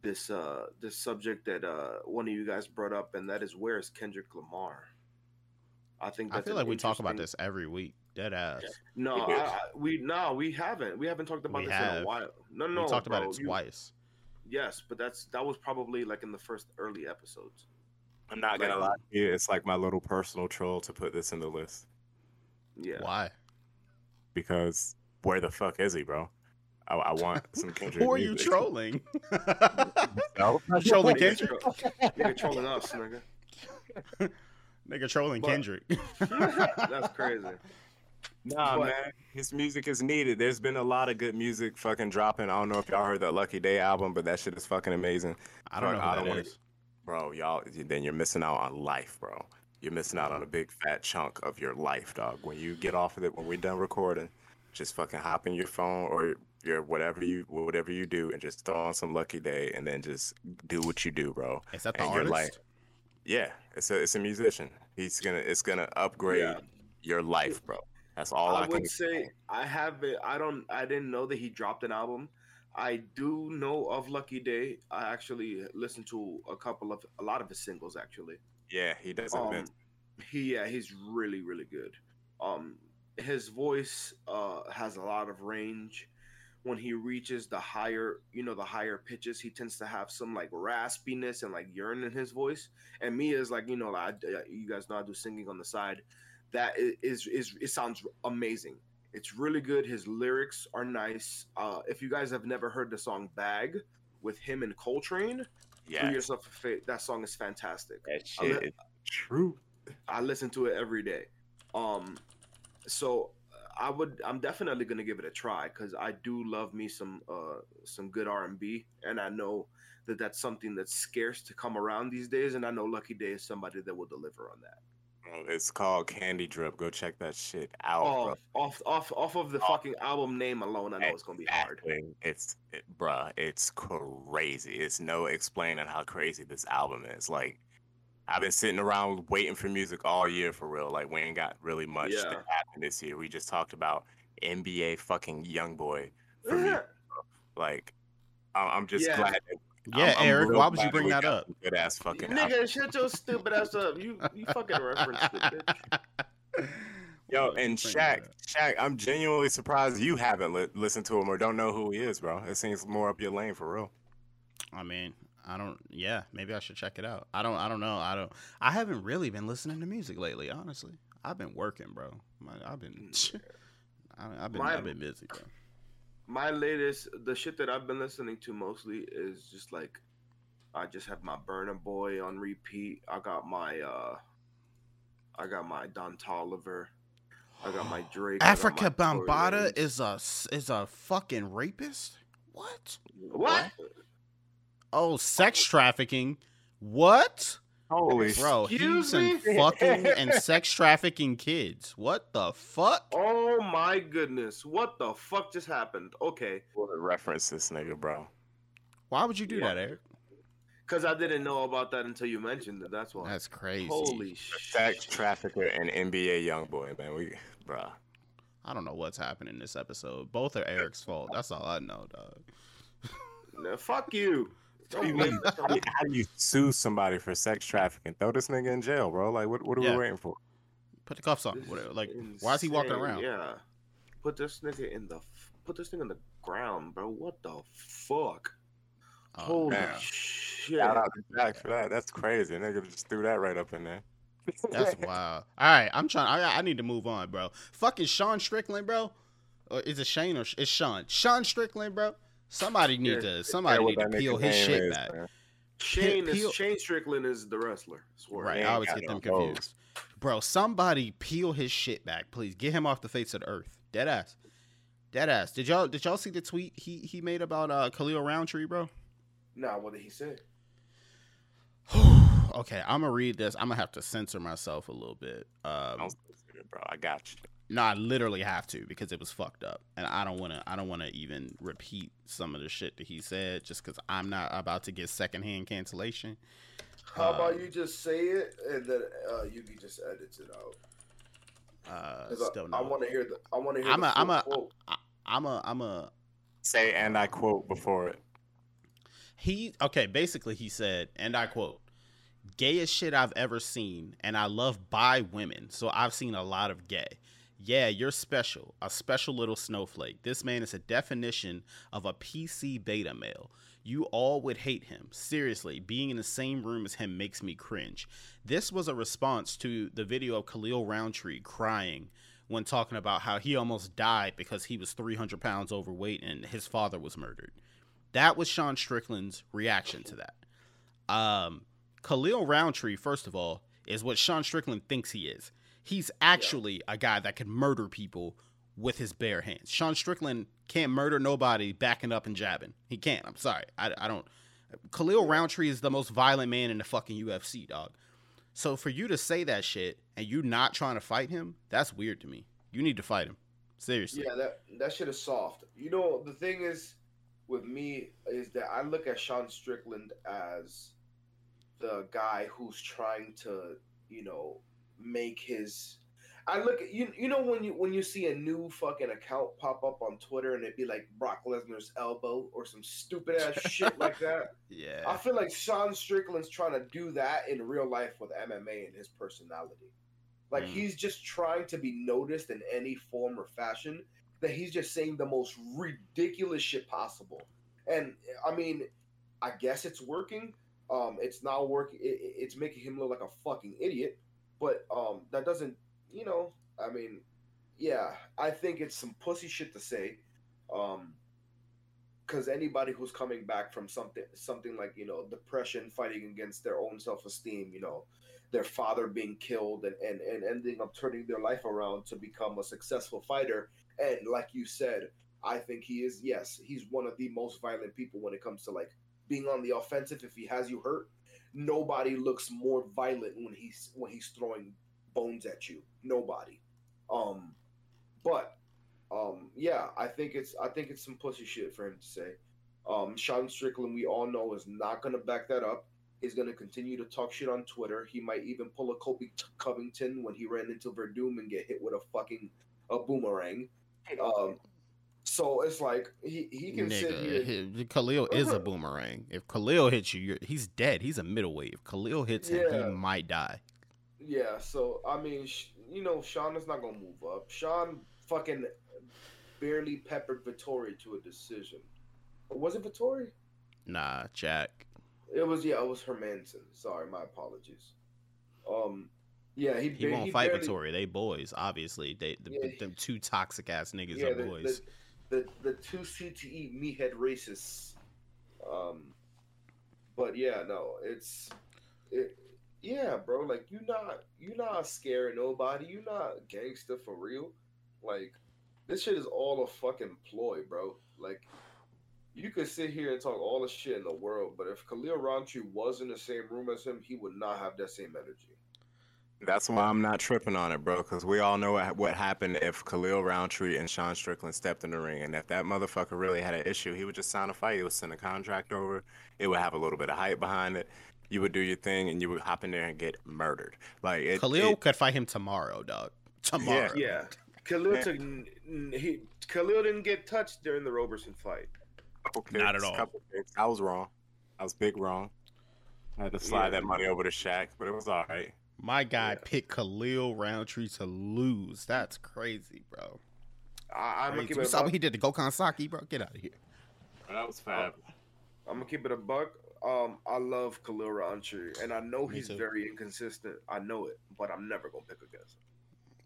this uh this subject that uh one of you guys brought up, and that is where is Kendrick Lamar? I think I feel like we talk about this every week. Dead ass. No, We I. I, we no, we haven't. We haven't talked about We this in a while. No, no, we talked bro, about it you- twice. Yes, but that's that was probably like in the first early episodes. I'm not gonna Like- lie to you. It's like my little personal troll to put this in the list Yeah. Why? because where the fuck is he, bro? I, I want some Kendrick. Who are you music. trolling? No? trolling Nigga, Kendrick? tro- nigga trolling us, nigga. Nigga trolling But- Kendrick. That's crazy. Nah, But- man. His music is needed. There's been a lot of good music fucking dropping. I don't know if y'all heard that Lucky Daye album, but that shit is fucking amazing. I don't know Fuck, who I don't wanna- is. Bro, y'all, then you're missing out on life, bro. You're missing out on a mm-hmm. big fat chunk of your life, dog. When you get off of it, when we're done recording, just fucking hop in your phone or your whatever you whatever you do, and just throw on some Lucky Daye, and then just do what you do, bro. Is that the And you're artist? like- Yeah, it's a it's a musician. He's gonna it's gonna upgrade Yeah. your life, bro. That's all I, I can. would say I have it. I don't. I didn't know that he dropped an album. I do know of Lucky Daye. I actually listened to a couple of a lot of his singles actually. Yeah, he does Um, he yeah, he's really really good. Um, his voice uh has a lot of range. When he reaches the higher, you know, the higher pitches, he tends to have some like raspiness and like yearn in his voice. And me is like, you know, like, I, you guys know I do singing on the side. That is is it sounds amazing. It's really good. His lyrics are nice. Uh, if you guys have never heard the song "Bag" with him and Coltrane, do Yeah, yourself a favor. That song is fantastic. that I shit is true. I listen to it every day. Um, so I would. I'm definitely gonna give it a try because I do love me some uh some good R and B, and I know that that's something that's scarce to come around these days. And I know Lucky Daye is somebody that will deliver on that. Oh, it's called Candy Drip. Go check that shit out, off, bro. off, off, off of the Off. fucking album name alone, I know it's gonna be hard. Exactly. It's it, bruh, it's crazy. It's no explaining how crazy this album is. Like I've been sitting around waiting for music all year for real. Like we ain't got really much Yeah. that happened this year. We just talked about NBA fucking young boy for me. Like I'm just Yeah. glad. That, Yeah, I'm, I'm Eric, why would you bring that up? Good ass fucking. Nigga, shut your stupid ass up. You, you fucking reference it. Yo, Why would you and bring Shaq, Shaq, I'm genuinely surprised you haven't li- listened to him or don't know who he is, bro. It seems more up your lane for real. I mean, I don't. Yeah, maybe I should check it out. I don't. I don't know. I don't. I haven't really been listening to music lately. Honestly, I've been working, bro. My, I've been. Mm. I, I've been. My- I've been busy, bro. My latest, the shit that I've been listening to mostly is just like, I just have my Burna Boy on repeat. I got my, uh, I got my Don Toliver. I got my Drake. Afrika Bambaataa is a is a fucking rapist. What? what? Oh, sex trafficking. What? Holy Bro, Excuse he's in me? fucking and sex trafficking kids. What the fuck? Oh my goodness! What the fuck just happened? Okay, What a reference this nigga, bro. Why would you do Yeah. that, Eric? because I didn't know about that until you mentioned it. That's why. That's crazy. Holy shit. Sex trafficker and NBA young boy, man. We, bro. I don't know what's happening in this episode. Both are Eric's fault. That's all I know, dog. Nah, fuck you. What do you mean? How do you, how do you sue somebody for sex trafficking? Throw this nigga in jail, bro. Like, what, what are Yeah. we waiting for? Put the cuffs on. Whatever. is Like, why is he walking around? Yeah. Put this nigga in the put this thing in the ground, bro. What the fuck? Oh, Holy damn. shit! Shout out to Jack for that. That's crazy. Nigga just threw that right up in there. That's wild. All right, I'm trying. I, I need to move on, bro. Fucking Sean Strickland, bro. Or is it Shane or it's Sean? Sean Strickland, bro. Somebody need Yeah, to somebody Care need to peel his shit is, back. man. Shane Peel- is Shane Strickland is the wrestler. Swear. Right, ain't I always get them no confused. Bro, somebody peel his shit back, please. Get him off the face of the earth. Dead ass. Dead ass. Did y'all did y'all see the tweet he he made about uh Khalil Rountree, bro? Nah, what did he say? okay, I'm gonna read this. I'm gonna have to censor myself a little bit. Um, Don't say it, bro. I got you. No, I literally have to because it was fucked up, and I don't want to. I don't want to even repeat some of the shit that he said, just because I'm not about to get secondhand cancellation. How Uh, about you just say it and then uh, you can just edit it out? Uh, 'Cause still I, I want to hear the. I want to hear. I'm the a- I'm full a- quote. I'm a. I'm a. Say, and I quote before it. He okay. Basically, he said, and I quote: "Gayest shit I've ever seen, and I love bi women, so I've seen a lot of gay." Yeah, you're special, a special little snowflake. This man is a definition of a PC beta male. You all would hate him. Seriously, being in the same room as him makes me cringe. This was a response to the video of Khalil Rountree crying when talking about how he almost died because he was 300 pounds overweight and his father was murdered. That was Sean Strickland's reaction to that. Um, Khalil Rountree, first of all, is what Sean Strickland thinks he is. He's actually a guy that can murder people with his bare hands. Sean Strickland can't murder nobody backing up and jabbing. He can't. I'm sorry. I, I don't. Khalil Rountree is the most violent man in the fucking UFC, dog. So for you to say that shit and you not trying to fight him, that's weird to me. You need to fight him. Seriously. Yeah, that that shit is soft. You know, the thing is with me is that I look at Sean Strickland as the guy who's trying to, you know, make his I look at you you know when you when you see a new fucking account pop up on Twitter and it'd be like Brock Lesnar's elbow or some stupid ass shit like that. Yeah, I feel like Sean Strickland's trying to do that in real life with MMA and his personality. Like Mm. he's just trying to be noticed in any form or fashion. That he's just saying the most ridiculous shit possible. And I mean, I guess it's working. Um, it's not working. It, it- it's making him look like a fucking idiot. But um, that doesn't, you know. I mean, yeah, I think it's some pussy shit to say. Um, because anybody who's coming back from something something like you know depression fighting against their own self-esteem you know their father being killed and, and, and ending up turning their life around to become a successful fighter. And like you said, I think he is, yes, he's one of the most violent people when it comes to like being on the offensive. If he has you hurt, nobody looks more violent when he's when he's throwing bones at you. Nobody. Um, but um, yeah, I think it's I think it's some pussy shit for him to say. Um, Sean Strickland, we all know, is not going to back that up. He's going to continue to talk shit on Twitter. He might even pull a Colby Covington when he ran into Werdum and get hit with a fucking a boomerang. Um, so it's like he, he can sit here. Khalil is a boomerang. If Khalil hits you, you're, he's dead. He's a middleweight. If Khalil hits him, he might die. Yeah, so I mean, sh- you know, Sean is not gonna move up. Sean fucking barely peppered Vettori to a decision. Was it Vettori? Nah, Jack. It was yeah, it was Hermansson. Sorry, my apologies. Um, yeah, he He ba- won't fight barely- Vettori. They boys, obviously. They the, Yeah. them two toxic ass niggas Yeah, are boys. the, the the two CTE meathead racists. Um, but yeah, no, it's it. Yeah, bro, like you not you not scaring nobody. You not gangster for real. Like this shit is all a fucking ploy, bro. Like you could sit here and talk all the shit in the world, but if Khalil Rountree was in the same room as him, he would not have that same energy. That's why I'm not tripping on it, bro. Because we all know what, what happened if Khalil Rountree and Sean Strickland stepped in the ring, and if that motherfucker really had an issue, he would just sign a fight. He would send a contract over. It would have a little bit of hype behind it. You would do your thing, and you would hop in there and get murdered. Like it, Khalil it- could fight him tomorrow, dog. Tomorrow. Yeah, Khalil took n- n- he Khalil didn't get touched during the Roberson fight. couple Not at all. couple. I was wrong. I was big wrong. I had to slide Yeah. that money over to Shaq, but it was all right. My guy Yeah. picked Khalil Rountree to lose. That's crazy, bro. I, I'm gonna keep You it. A saw what he did to Gokhan Saki, bro. Get out of here. But that was fab. I'm gonna keep it a buck. Um, I love Khalil Rountree, and I know Me he's too. very inconsistent. I know it, but I'm never gonna pick against him.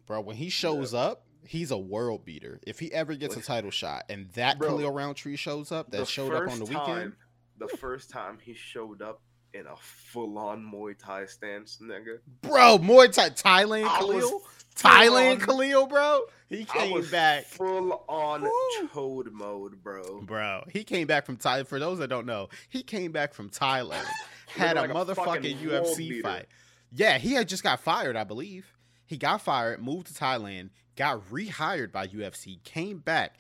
Bro, when he shows up, he's a world beater. If he ever gets a title shot and that Bro, Khalil Rountree shows up, that showed up on first the weekend, the first time he showed up in a full-on Muay Thai stance, nigga. bro, Muay Thai, Thailand I Khalil, Thailand full-on- Khalil, bro. He came back, full on Woo. toad mode, bro. bro. He came back from Thailand. For those that don't know, he came back from Thailand, had a like a motherfucking world UFC fight. Yeah, he had just got fired, I believe. He got fired, moved to Thailand, got rehired by UFC, came back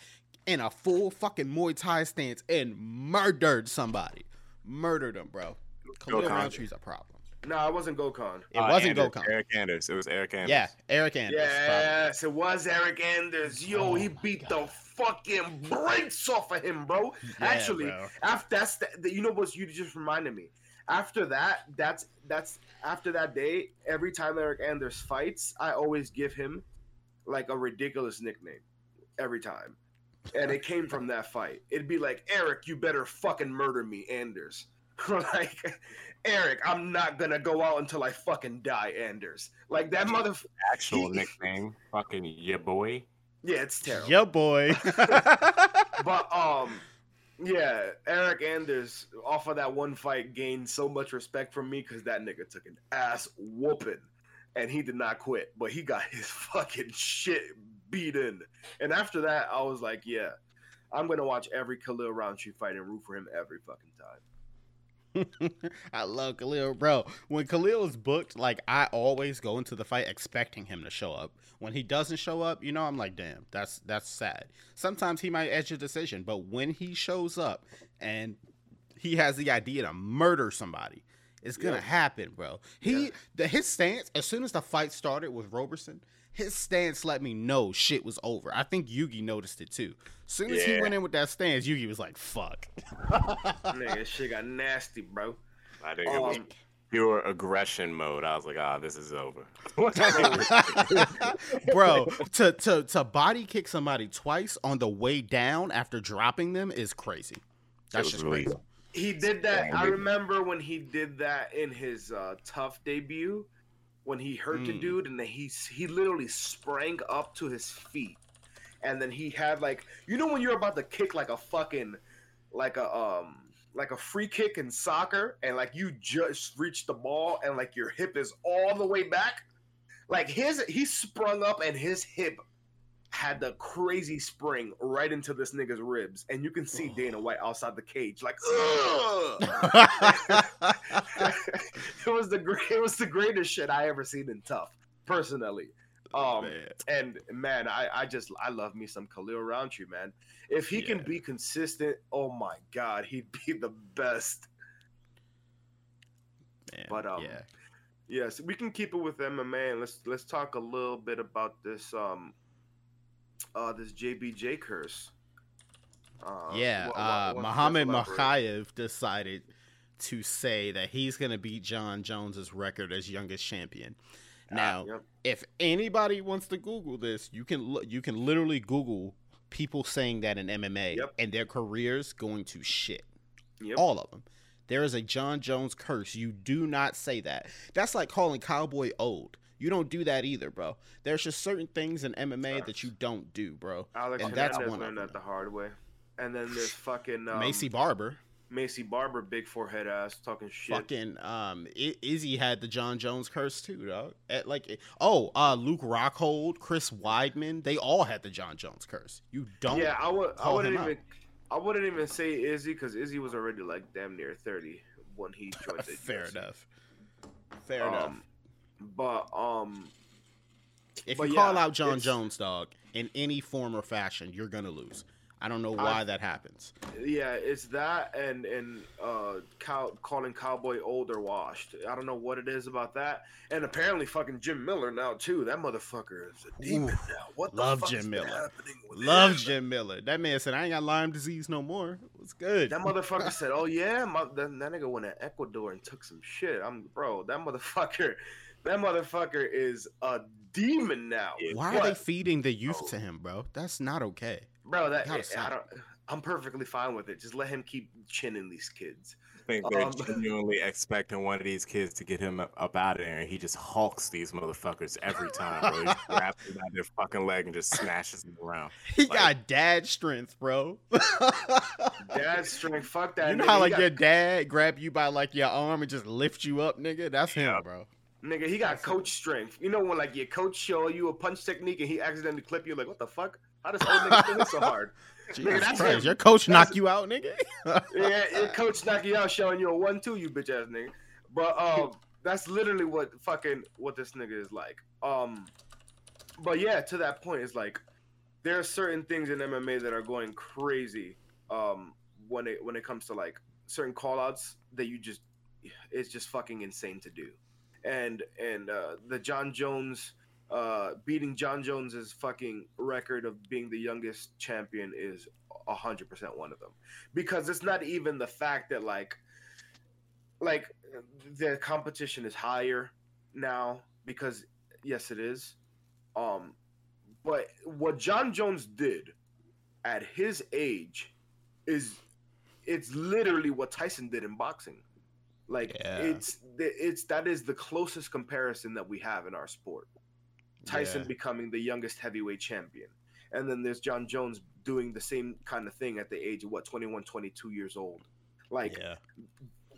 in a full fucking Muay Thai stance and murdered somebody. Murdered him, bro. Khalil Gokhan. Rountree's a problem. No, it wasn't Gokhan. It Uh, wasn't Anders, Gokhan. Eryk Anders. It was Eryk Anders. Yeah, Eryk Anders. probably. Yes, it was Eryk Anders. Yo, Oh he beat God. the fucking brakes off of him, bro. Yeah, Actually, bro. after that's the, you know what you just reminded me. After that, that's that's after that day. Every time Eryk Anders fights, I always give him like a ridiculous nickname. Every time, and it came from that fight. It'd be like Eric, you better fucking murder me, Anders. like Eric, I'm not gonna go out until I fucking die, Anders. Like that mother. Actual He- nickname, fucking your boy. Yeah, it's terrible. Yeah, boy. But um, yeah, Eryk Anders off of that one fight gained so much respect from me because that nigga took an ass whooping, and he did not quit. But he got his fucking shit beaten. And after that, I was like, yeah, I'm gonna watch every Khalil Rountree fight and root for him every fucking time. I love Khalil, bro. When Khalil is booked, like I always go into the fight expecting him to show up. When he doesn't show up, you know, I'm like, damn, that's that's sad. Sometimes he might edge a decision, but when he shows up and he has the idea to murder somebody, it's gonna Yeah. happen, bro. He Yeah. the his stance as soon as the fight started with Roberson, his stance let me know shit was over. I think Yugi noticed it too. As soon as he went in with that stance, Yugi was like, "Fuck." nigga, this shit got nasty, bro. I think it was Um, pure aggression mode. I was like, ah, this is over. bro to, to to body kick somebody twice on the way down after dropping them is crazy that's just really- crazy He did that. I remember when he did that in his uh, TUF debut, when he hurt the Mm. dude, and then he he literally sprang up to his feet, and then he had like you know when you're about to kick like a fucking like a um like a free kick in soccer, and like you just reach the ball, and like your hip is all the way back. Like his, he sprung up, and his hip had the crazy spring right into this nigga's ribs, and you can see Dana White outside the cage, like, it was the great, it was the greatest shit I ever seen in TUF, personally. Um, man. and man, I, I just I love me some Khalil Rountree, man. If he yeah. can be consistent, oh my god, he'd be the best. Man, but um, yeah. Yes, we can keep it with MMA and let's let's talk a little bit about this um uh this JBJ curse. Uh, yeah, what, uh, Muhammad Mokaev decided to say that he's going to beat Jon Jones's record as youngest champion. Now, yep. if anybody wants to Google this, you can you can literally Google people saying that in MMA yep. and their careers going to shit. Yep. All of them. There is a Jon Jones curse. You do not say that. That's like calling Cowboy old. You don't do that either, bro. There's just certain things in MMA that you don't do, bro. Alex and that's one learned that the hard way. And then there's fucking um, Maycee Barber. Maycee Barber, big forehead ass, talking shit. Fucking um, Izzy had the Jon Jones curse too, dog. At like, oh, uh, Luke Rockhold, Chris Weidman, they all had the Jon Jones curse. You don't. Yeah, I would. I wouldn't even. Out. I wouldn't even say Izzy because Izzy was already like damn near thirty when he joined. Fair enough. Fair um, enough. But um, if you call out Jon Jones, dog, in any form or fashion, you're gonna lose. I don't know why I, that happens. Yeah, it's that and and uh, cow, calling Cowboy old or washed. I don't know what it is about that. And apparently, fucking Jim Miller now too. That motherfucker is a demon Ooh, now. What the love Jim Miller? Love him? Jim Miller. That man said, "I ain't got Lyme disease no more." What's good? That motherfucker said, "Oh yeah, my, that, that nigga went to Ecuador and took some shit." I'm bro. That motherfucker. That motherfucker is a demon now. Why what? are they feeding the youth oh. to him, bro? That's not okay bro. That I don't. I'm perfectly fine with it. Just let him keep chinning these kids. I think they're um, genuinely expecting one of these kids to get him up out of there, and he just hulks these motherfuckers every time. Bro. He grabs them by their fucking leg and just smashes them around. He like, got dad strength, bro. dad strength. Fuck that. You know nigga. how like got... your dad grab you by like your arm and just lift you up, nigga? That's him, bro. Nigga, he got That's coach him. strength. You know when like your coach show you a punch technique and he accidentally clip you, like what the fuck? How does old nigga finish so hard? nigga, that's Christ, your coach knock you out, nigga. yeah, your coach knock you out, showing you a one-two, you bitch ass nigga. But um, that's literally what fucking what this nigga is like. Um, but yeah, to that point, it's like there are certain things in MMA that are going crazy. Um, when it when it comes to like certain callouts that you just it's just fucking insane to do and and uh, the Jon Jones uh, beating Jon Jones's fucking record of being the youngest champion is hundred percent one of them. Because it's not even the fact that like like the competition is higher now because yes it is. Um but what Jon Jones did at his age is it's literally what Tyson did in boxing like yeah. it's it's that is the closest comparison that we have in our sport. Tyson yeah. becoming the youngest heavyweight champion. And then there's Jon Jones doing the same kind of thing at the age of what 21 22 years old. Like yeah.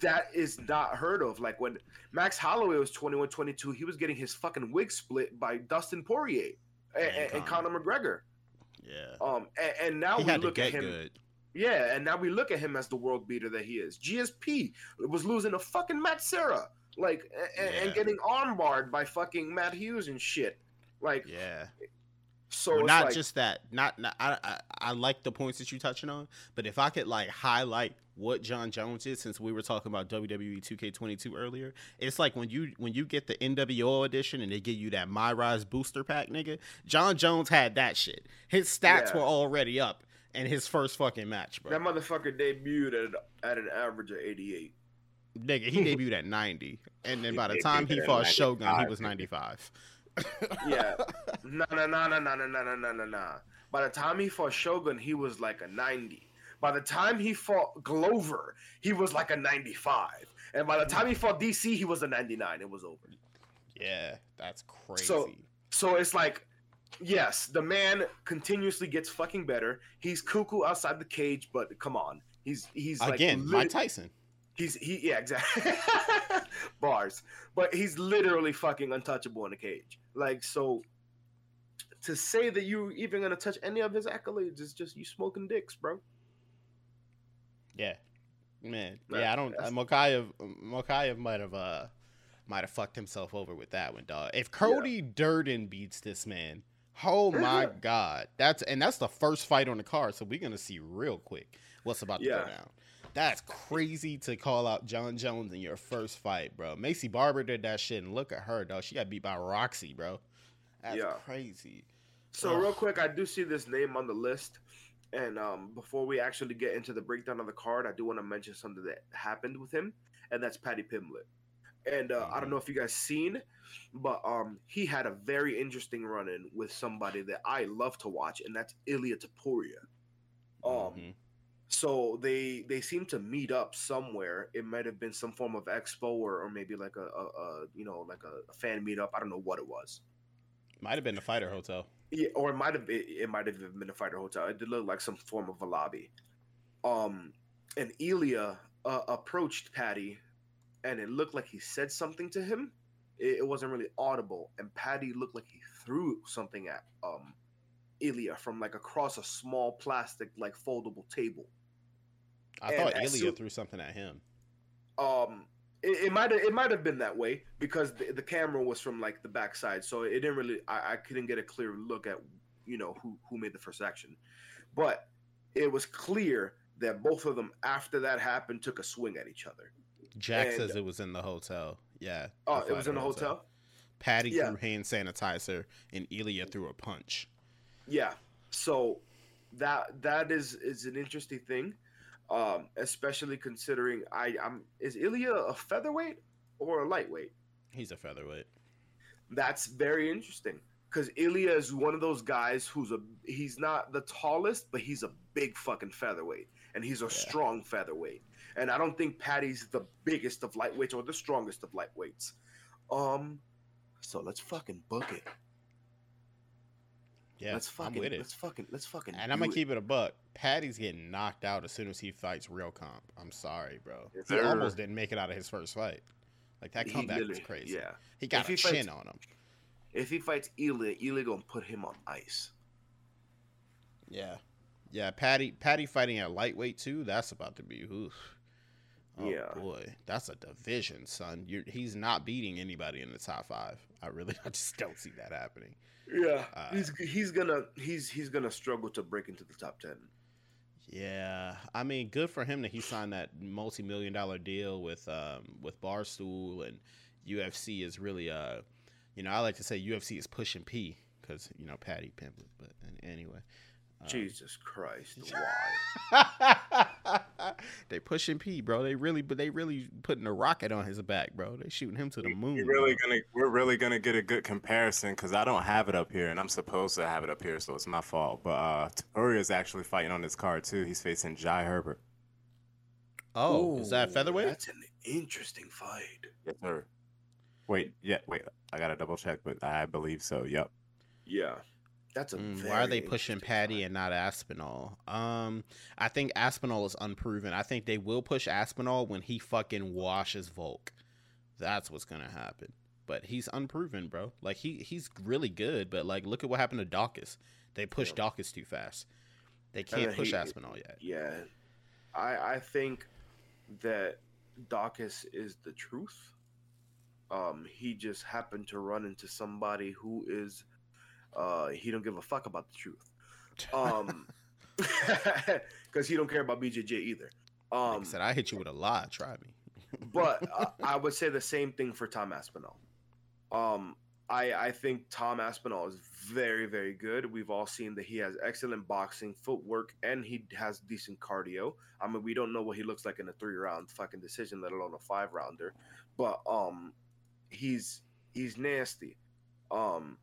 that is not heard of. Like when Max Holloway was 21 22, he was getting his fucking wig split by Dustin Poirier and, and, and Conor McGregor. Yeah. Um and, and now he we look at him good. Yeah, and now we look at him as the world beater that he is. GSP was losing a fucking Matt Serra, like, and, yeah. and getting armbarred by fucking Matt Hughes and shit. Like, yeah. So well, not like, just that. Not, not I, I, I like the points that you're touching on, but if I could like highlight what Jon Jones is, since we were talking about WWE 2K22 earlier, it's like when you when you get the NWO edition and they give you that My Rise booster pack, nigga. Jon Jones had that shit. His stats yeah. were already up in his first fucking match, bro. That motherfucker debuted at, at an average of 88. Nigga, he debuted at 90. And then by the time he fought Shogun, he was 95. yeah. No, no, no, no, no, no, no, no, no, no. By the time he fought Shogun, he was like a 90. By the time he fought Glover, he was like a 95. And by the time he fought DC, he was a 99. It was over. Yeah, that's crazy. So, so it's like Yes, the man continuously gets fucking better. He's cuckoo outside the cage, but come on, He's he's like Again, lit- Mike Tyson. He's he yeah exactly bars, but he's literally fucking untouchable in a cage. Like so, to say that you even gonna touch any of his accolades is just you smoking dicks, bro. Yeah, man. Yeah, I don't. Uh, Mokaev, Mokaev might have uh might have fucked himself over with that one, dog. If Cody Durden beats this man, oh my god, that's and that's the first fight on the card, so we're gonna see real quick what's about to Yeah. go down. That's crazy to call out Jon Jones in your first fight, bro. Maycee Barber did that shit, and look at her, though. She got beat by Roxy, bro. That's Yeah. crazy. So Ugh. real quick, I do see this name on the list, and um, before we actually get into the breakdown of the card, I do want to mention something that happened with him, and that's Paddy Pimblett. And uh, I don't Mhm. know if you guys seen, but um, he had a very interesting run-in with somebody that I love to watch, and that's Ilia Topuria. Um, Mhm. so they they seem to meet up somewhere. It might have been some form of expo or, or maybe like a, a, a you know like a, a fan meetup. I don't know what it was. might have been a fighter hotel. Yeah, or it might have it, it might have been a fighter hotel. It did look like some form of a lobby. Um, and Ilya uh, approached Paddy, and it looked like he said something to him. It, it wasn't really audible, and Paddy looked like he threw something at um Ilia from like across a small plastic like foldable table. I And thought Ilia soon- threw something at him. um it, it might it might have been that way because the, the camera was from like the backside so it didn't really I, I couldn't get a clear look at you know who who made the first action but it was clear that both of them after that happened took a swing at each other Jack And- says it was in the hotel. Yeah. oh it was in the fighter hotel Paddy Yeah. threw hand sanitizer and Ilia threw a punch. yeah so that that is is an interesting thing um especially considering i i'm is ilia a featherweight or a lightweight He's a featherweight. That's very interesting because Ilia is one of those guys who's a he's not the tallest, but he's a big fucking featherweight, and he's a Yeah. strong featherweight. And I don't think Paddy's the biggest of lightweights or the strongest of lightweights. Um, so let's fucking book it. Yeah, let's fucking I'm with it. let's fucking let's fucking. And I'm gonna it. keep it a buck. Paddy's getting knocked out as soon as he fights real comp. I'm sorry, bro. Yes, he sir. almost didn't make it out of his first fight. Like that comeback was crazy. Yeah, He got If a he chin fights- on him. if he fights Ilia, Ilia gonna put him on ice. Yeah. Yeah, Paddy Paddy fighting at lightweight too, that's about to be oof. Oh Yeah. boy. That's a division, son. You're, he's not beating anybody in the top five. I really I just don't see that happening. Yeah, Uh, he's he's gonna he's he's gonna struggle to break into the top ten. Yeah, I mean, good for him that he signed that multi-million dollar deal with um, with Barstool and UFC is really uh, you know, I like to say UFC is pushing P because you know Paddy Pimblett, but anyway, Jesus Christ, why? they pushing P, bro. They really, but they really putting a rocket on his back, bro. They shooting him to the moon. We're really bro. gonna we're really gonna get a good comparison because I don't have it up here and I'm supposed to have it up here, so it's my fault. But uh Topuria is actually fighting on this card too. He's facing Jai Herbert. Oh, is that featherweight? That's an interesting fight. Yes, sir. Wait, yeah, wait. I gotta double check, but I believe so. Yep. Yeah, that's a. Mm, why are they pushing Paddy and not Aspinall? Um, I think Aspinall is unproven. I think they will push Aspinall when he fucking washes Volk. That's what's gonna happen. But he's unproven, bro. Like he he's really good, but like look at what happened to Daukaus. They pushed Yeah. Daukaus too fast. They can't push he- Aspinall yet. Yeah, I I think that Daukaus is the truth. Um, he just happened to run into somebody who is, uh, he don't give a fuck about the truth. Um, because he don't care about BJJ either. Like I Um, said, I hit you with a lie. Try me. but uh, I would say the same thing for Tom Aspinall. Um, I I think Tom Aspinall is very very good. We've all seen that he has excellent boxing footwork and he has decent cardio. I mean, we don't know what he looks like in a three round fucking decision, let alone a five rounder. But um, he's he's nasty. Um,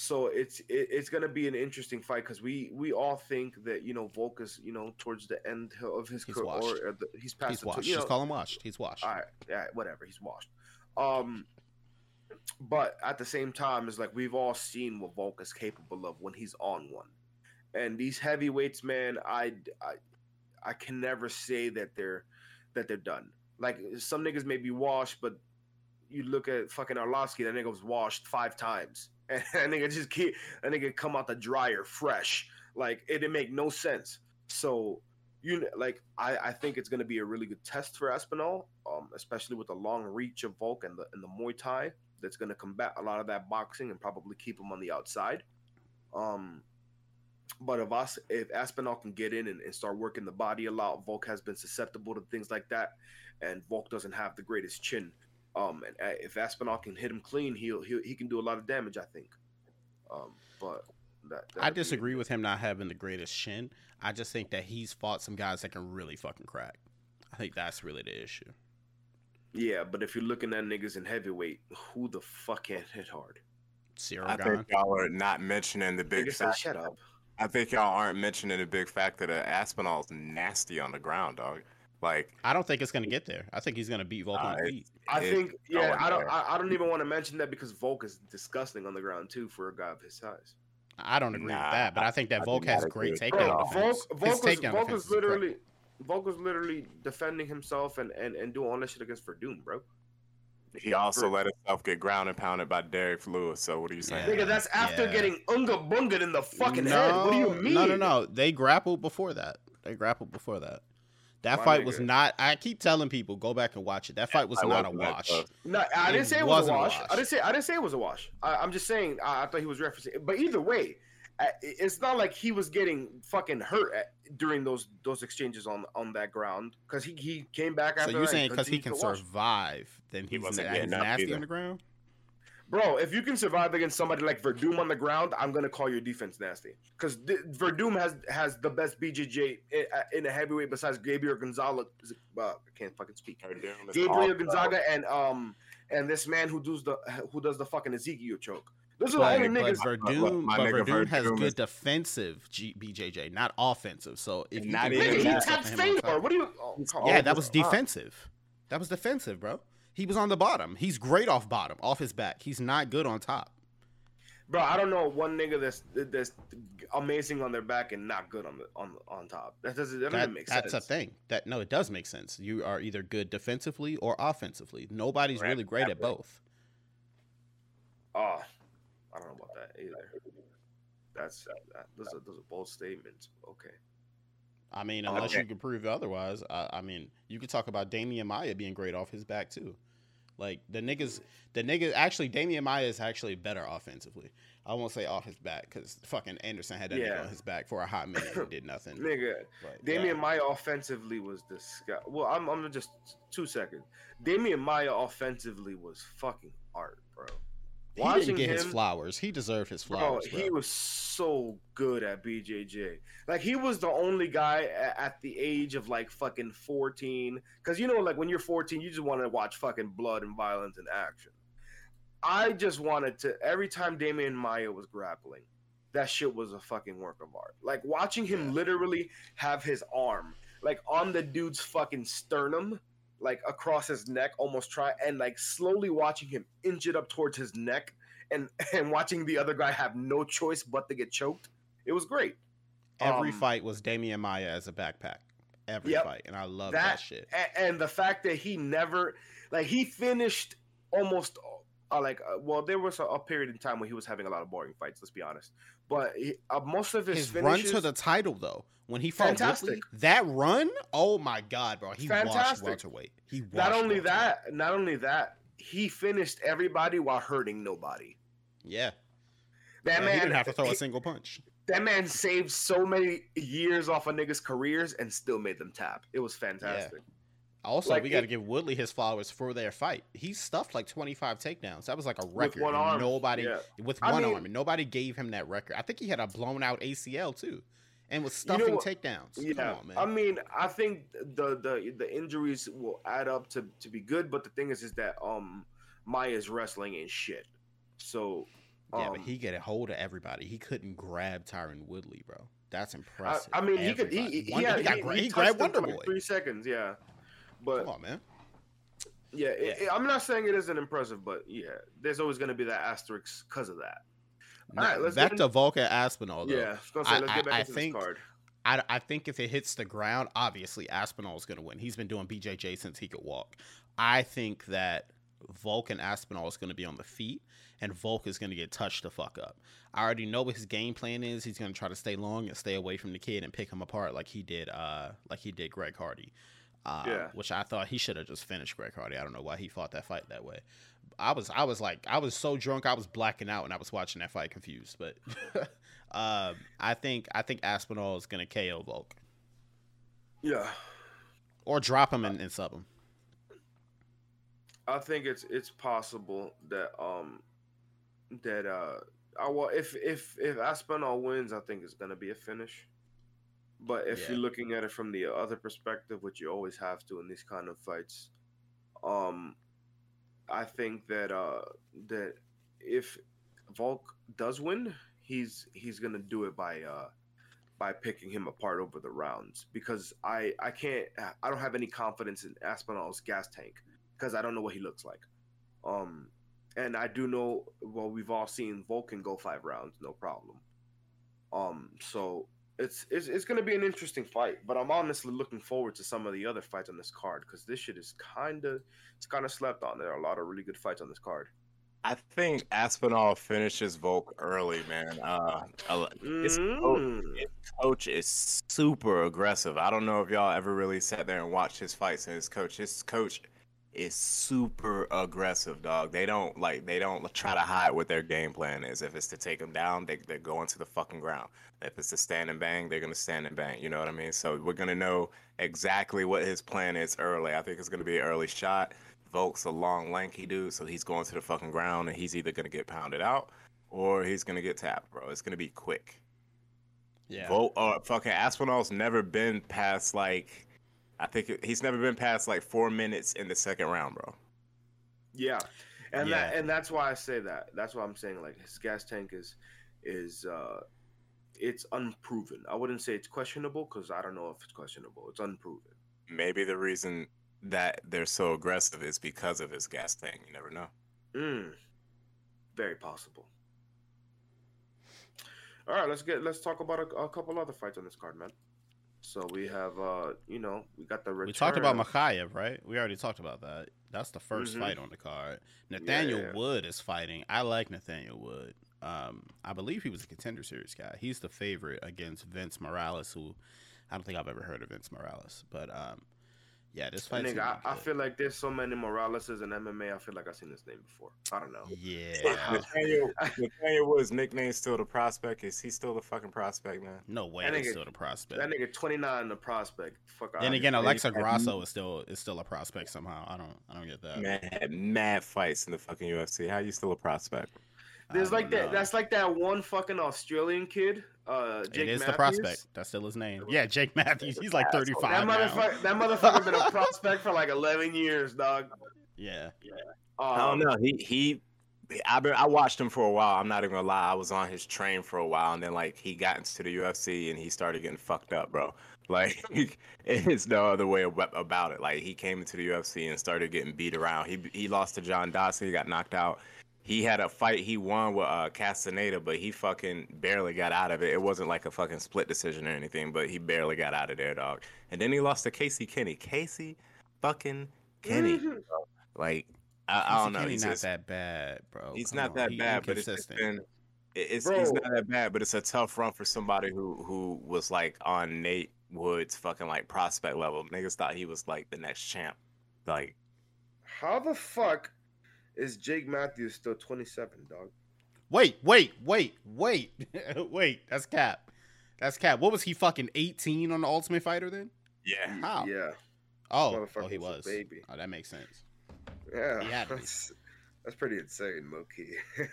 so it's it, it's gonna be an interesting fight because we we all think that you know Volk is you know towards the end of his career or, or the, he's past He's the, washed. you know, Just call him washed. He's washed. all right, yeah, whatever. He's washed. Um, but at the same time, it's like we've all seen what Volk is capable of when he's on one. And these heavyweights, man, I, I, I can never say that they're that they're done. Like some niggas may be washed, but you look at fucking Arlovsky, that nigga was washed five times, and that nigga just keep that nigga come out the dryer fresh. Like it didn't make no sense. So you know, like I, I think it's gonna be a really good test for Aspinall, um, especially with the long reach of Volk and the and the Muay Thai that's gonna combat a lot of that boxing and probably keep him on the outside. Um, but if us if Aspinall can get in and, and, start working the body a lot, Volk has been susceptible to things like that, and Volk doesn't have the greatest chin. Um, and uh, if Aspinall can hit him clean, he'll, he'll he can do a lot of damage, I think. Um, but that, I disagree with him not having the greatest chin. I just think that he's fought some guys that can really fucking crack. I think that's really the issue. Yeah, but if you're looking at niggas in heavyweight, who the fuck can hit hard? Ciryl I think y'all are not mentioning the big. Fact. Shut up. I think y'all aren't mentioning the big fact that uh, Aspinall's nasty on the ground, dog. Like I don't think it's gonna get there. I think he's gonna beat Volk on the feet. I think yeah. I don't. I, I, don't even want to mention that because Volk is disgusting on the ground too for a guy of his size. I don't agree nah, with that, but I think that I Volk has great takedown Bro, Volk, Volk, was, Volk was literally Volk was literally defending himself and, and, and doing all that shit against Werdum, bro. He also let himself get ground and pounded by Derrick Lewis. So what are you saying? Yeah. Nigga, that's after yeah. getting unga bunga in the fucking no, head. What do you mean? No, no, no. They grappled before that. They grappled before that. That My fight nigga. was not. I keep telling people go back and watch it. That fight was I not a wash. No, I didn't it say it was a wash. a wash. I didn't say. I didn't say it was a wash. I, am just saying. I, I, thought he was referencing. But either way, it's not like he was getting fucking hurt at, during those those exchanges on on that ground because he, he came back after. So you're saying because he can survive, then he wasn't getting nasty either. on the ground. Bro, if you can survive against somebody like Werdum on the ground, I'm gonna call your defense nasty because Werdum has has the best BJJ in, in a heavyweight besides Gabriel Gonzaga. Uh, I can't fucking speak. Gabriel Gonzaga and um and this man who does the who does the fucking Ezekiel choke. Those are the only niggas. But Werdum, but Werdum has good defensive G- BJJ, not offensive. So if you not even he tapped Fedor. What do you? Oh, yeah, that was defensive. That was defensive, bro. He was on the bottom. He's great off bottom, off his back. He's not good on top. Bro, I don't know one nigga that's that's amazing on their back and not good on the on on top. That doesn't that, that make sense. That's a thing. That no, it does make sense. You are either good defensively or offensively. Nobody's really great at both. Oh, I don't know about that either. That's that, those are those are bold statements. Okay. I mean, unless okay. you can prove otherwise, I, I mean, you could talk about Demian Maia being great off his back too. Like the niggas, the niggas. Actually, Demian Maia is actually better offensively. I won't say off his back because fucking Anderson had that yeah. nigga on his back for a hot minute and did nothing. nigga, but, Demian yeah. Maia offensively was disgusting. Well, I'm, I'm just two seconds. Demian Maia offensively was fucking art, bro. He didn't get him, his flowers. He deserved his flowers. Bro, bro, he was so good at BJJ. Like he was the only guy at, the age of like fucking 14. Because you know, like when you're 14, you just want to watch fucking blood and violence and action. I just wanted to every time Demian Maia was grappling, that shit was a fucking work of art. Like watching him yeah. literally have his arm like on the dude's fucking sternum like across his neck, almost try and like slowly watching him inch it up towards his neck and and watching the other guy have no choice but to get choked. It was great. Every um, fight was Demian Maia as a backpack. Every yep, fight, and I love that, that shit. And, and, the fact that he never, like, he finished almost uh, like, uh, well, there was a, a, period in time when he was having a lot of boring fights. Let's be honest. But he, uh, most of his, his finishes, run to the title though, when he fought fantastic. Whitley, that run, oh my god, bro, he fantastic. washed welterweight. He not only that, not only that, he finished everybody while hurting nobody. Yeah, that yeah, man he didn't have to throw he, a single punch. That man saved so many years off of niggas' careers and still made them tap. It was fantastic. Yeah. Also, like we got to give Woodley his flowers for their fight. He stuffed like 25 takedowns. That was like a record. With one arm. Nobody yeah. with one I mean, arm. And nobody gave him that record. I think he had a blown out ACL too and was stuffing you know, takedowns. Yeah, on, man. I mean, I think the the the injuries will add up to to be good, but the thing is, is that um Maia's wrestling and shit. So yeah, um, but he get a hold of everybody. He couldn't grab Tyron Woodley, bro. That's impressive. I, I mean, everybody. he could. He, he, Wonder, he, got, he, he grabbed Wonder Boy. Like three seconds, yeah. But come on, man. Yeah. It, it, I'm not saying it isn't impressive, but yeah, there's always going to be that asterisk because of that. All right, let's back to Volkan Aspinall. Though. Yeah, say, let's I, get back I, I think, card. I, I think if it hits the ground, obviously Aspinall is going to win. He's been doing BJJ since he could walk. I think that Volk and Aspinall is going to be on the feet, and Volk is going to get touched the fuck up. I already know what his game plan is. He's going to try to stay long and stay away from the kid and pick him apart like he did, uh, like he did Greg Hardy. Uh, Yeah. Which I thought he should have just finished Greg Hardy. I don't know why he fought that fight that way. I was, I was like, I was so drunk, I was blacking out when I was watching that fight, confused. But um, I think, I think Aspinall is going to KO Volk Yeah, or drop him and, and sub him. I think it's it's possible that um that uh I, well if if if Aspinall wins, I think it's gonna be a finish. But if Yeah. you're looking at it from the other perspective, which you always have to in these kind of fights, um, I think that uh that if Volk does win, he's he's gonna do it by uh by picking him apart over the rounds because I I can't I don't have any confidence in Aspinall's gas tank because I don't know what he looks like. Um, and I do know well we've all seen Vulcan go five rounds, no problem. Um, so it's it's it's gonna be an interesting fight, but I'm honestly looking forward to some of the other fights on this card because this shit is kind of it's kind of slept on. There are a lot of really good fights on this card. I think Aspinall finishes Volk early, man. Uh, His coach, Mm. his coach is super aggressive. I don't know if y'all ever really sat there and watched his fights and his coach. His coach is super aggressive, dog. They don't like they don't try to hide what their game plan is. If it's to take him down, they they're going to the fucking ground. If it's to stand and bang, they're gonna stand and bang. You know what I mean? So we're gonna know exactly what his plan is early. I think it's gonna be an early shot. Volk's a long, lanky dude, so he's going to the fucking ground and he's either gonna get pounded out or he's gonna get tapped, bro. It's gonna be quick. Yeah. Vote uh, fucking Aspinall's never been past like I think it- he's never been past like four minutes in the second round, bro. Yeah, and that and that's why I say that. That's why I'm saying like his gas tank is is uh it's unproven. I wouldn't say it's questionable because I don't know if it's questionable. It's unproven. Maybe the reason that they're so aggressive is because of his gas tank. You never know. Mm, very possible. All right, let's get let's talk about a, a couple other fights on this card, man. So we have, uh, you know, we got the return. We talked about Mokaev, right? We already talked about that. That's the 1st Mhm. fight on the card. Nathaniel yeah. Wood is fighting. I like Nathaniel Wood. Um, I believe he was a contender series guy. He's the favorite against Vince Morales, who I don't think I've ever heard of Vince Morales. But um, yeah, this fight. Nigga, I, I feel like there's so many Moraleses in MMA. I feel like I've seen this name before. I don't know. Yeah. Nathaniel, Nathaniel Wood's nickname still the prospect. Is he still the fucking prospect, man? No way. That He's nigga- still the prospect. That nigga 29 the prospect. Fuck then outta again. Alexa had Grasso is still is still a prospect somehow. I don't I don't get that. Mad, mad fights in the fucking UFC. How you still a prospect? I There's like don't that. That's like that one fucking Australian kid. Uh, Jake it is Matthews. the prospect. That's still his name. Yeah, Jake Matthews. He's like 35 That now. motherfucker. That motherfucker been a prospect for like 11 years, dog. Yeah. Yeah. I don't Um, know. He he. I been, I watched him for a while. I'm not even gonna lie. I was on his train for a while, and then like he got into the UFC and he started getting fucked up, bro. Like it's no other way about it. Like he came into the UFC and started getting beat around. He he lost to John Dodson. He got knocked out. He had a fight he won with uh, Castaneda, but he fucking barely got out of it. It wasn't like a fucking split decision or anything, but he barely got out of there, dog. And then he lost to Casey Kenney. Casey fucking Kenney. Mhm. Like I, I don't know. Kenney He's not just, that bad, bro. he's Come not on. that He bad, but it's just been it- it's he's not that bad, but it's a tough run for somebody who who was like on Nate Wood's fucking like prospect level. Niggas thought he was like the next champ. Like How the fuck is Jake Matthews still 27, dog? Wait, wait, wait, wait, wait. That's cap. That's cap. What was he fucking 18 on the Ultimate Fighter then? yeah, How? Yeah. Oh, oh, he was a baby. Oh, that makes sense. Yeah. He had to be. That's, that's pretty insane, low key.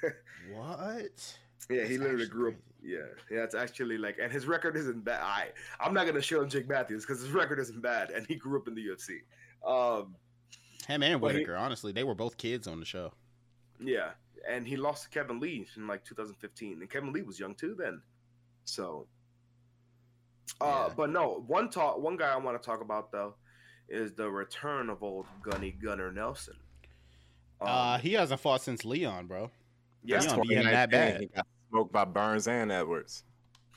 What? yeah, That's he literally grew up. Yeah, yeah, it's actually like, and his record isn't bad. I, I'm not gonna show him Jake Matthews because his record isn't bad, and he grew up in the UFC. Um, Him and Well, he- Whitaker, honestly, they were both kids on the show. yeah, and he lost to Kevin Lee in like 2015, and Kevin Lee was young too then. So, uh, Yeah. but no, one talk, one guy I want to talk about though is the return of old Gunny Gunnar Nelson. Um, uh, he hasn't fought since Leon, bro. yeah, Leon beat him that bad. He got smoked by Burns and Edwards.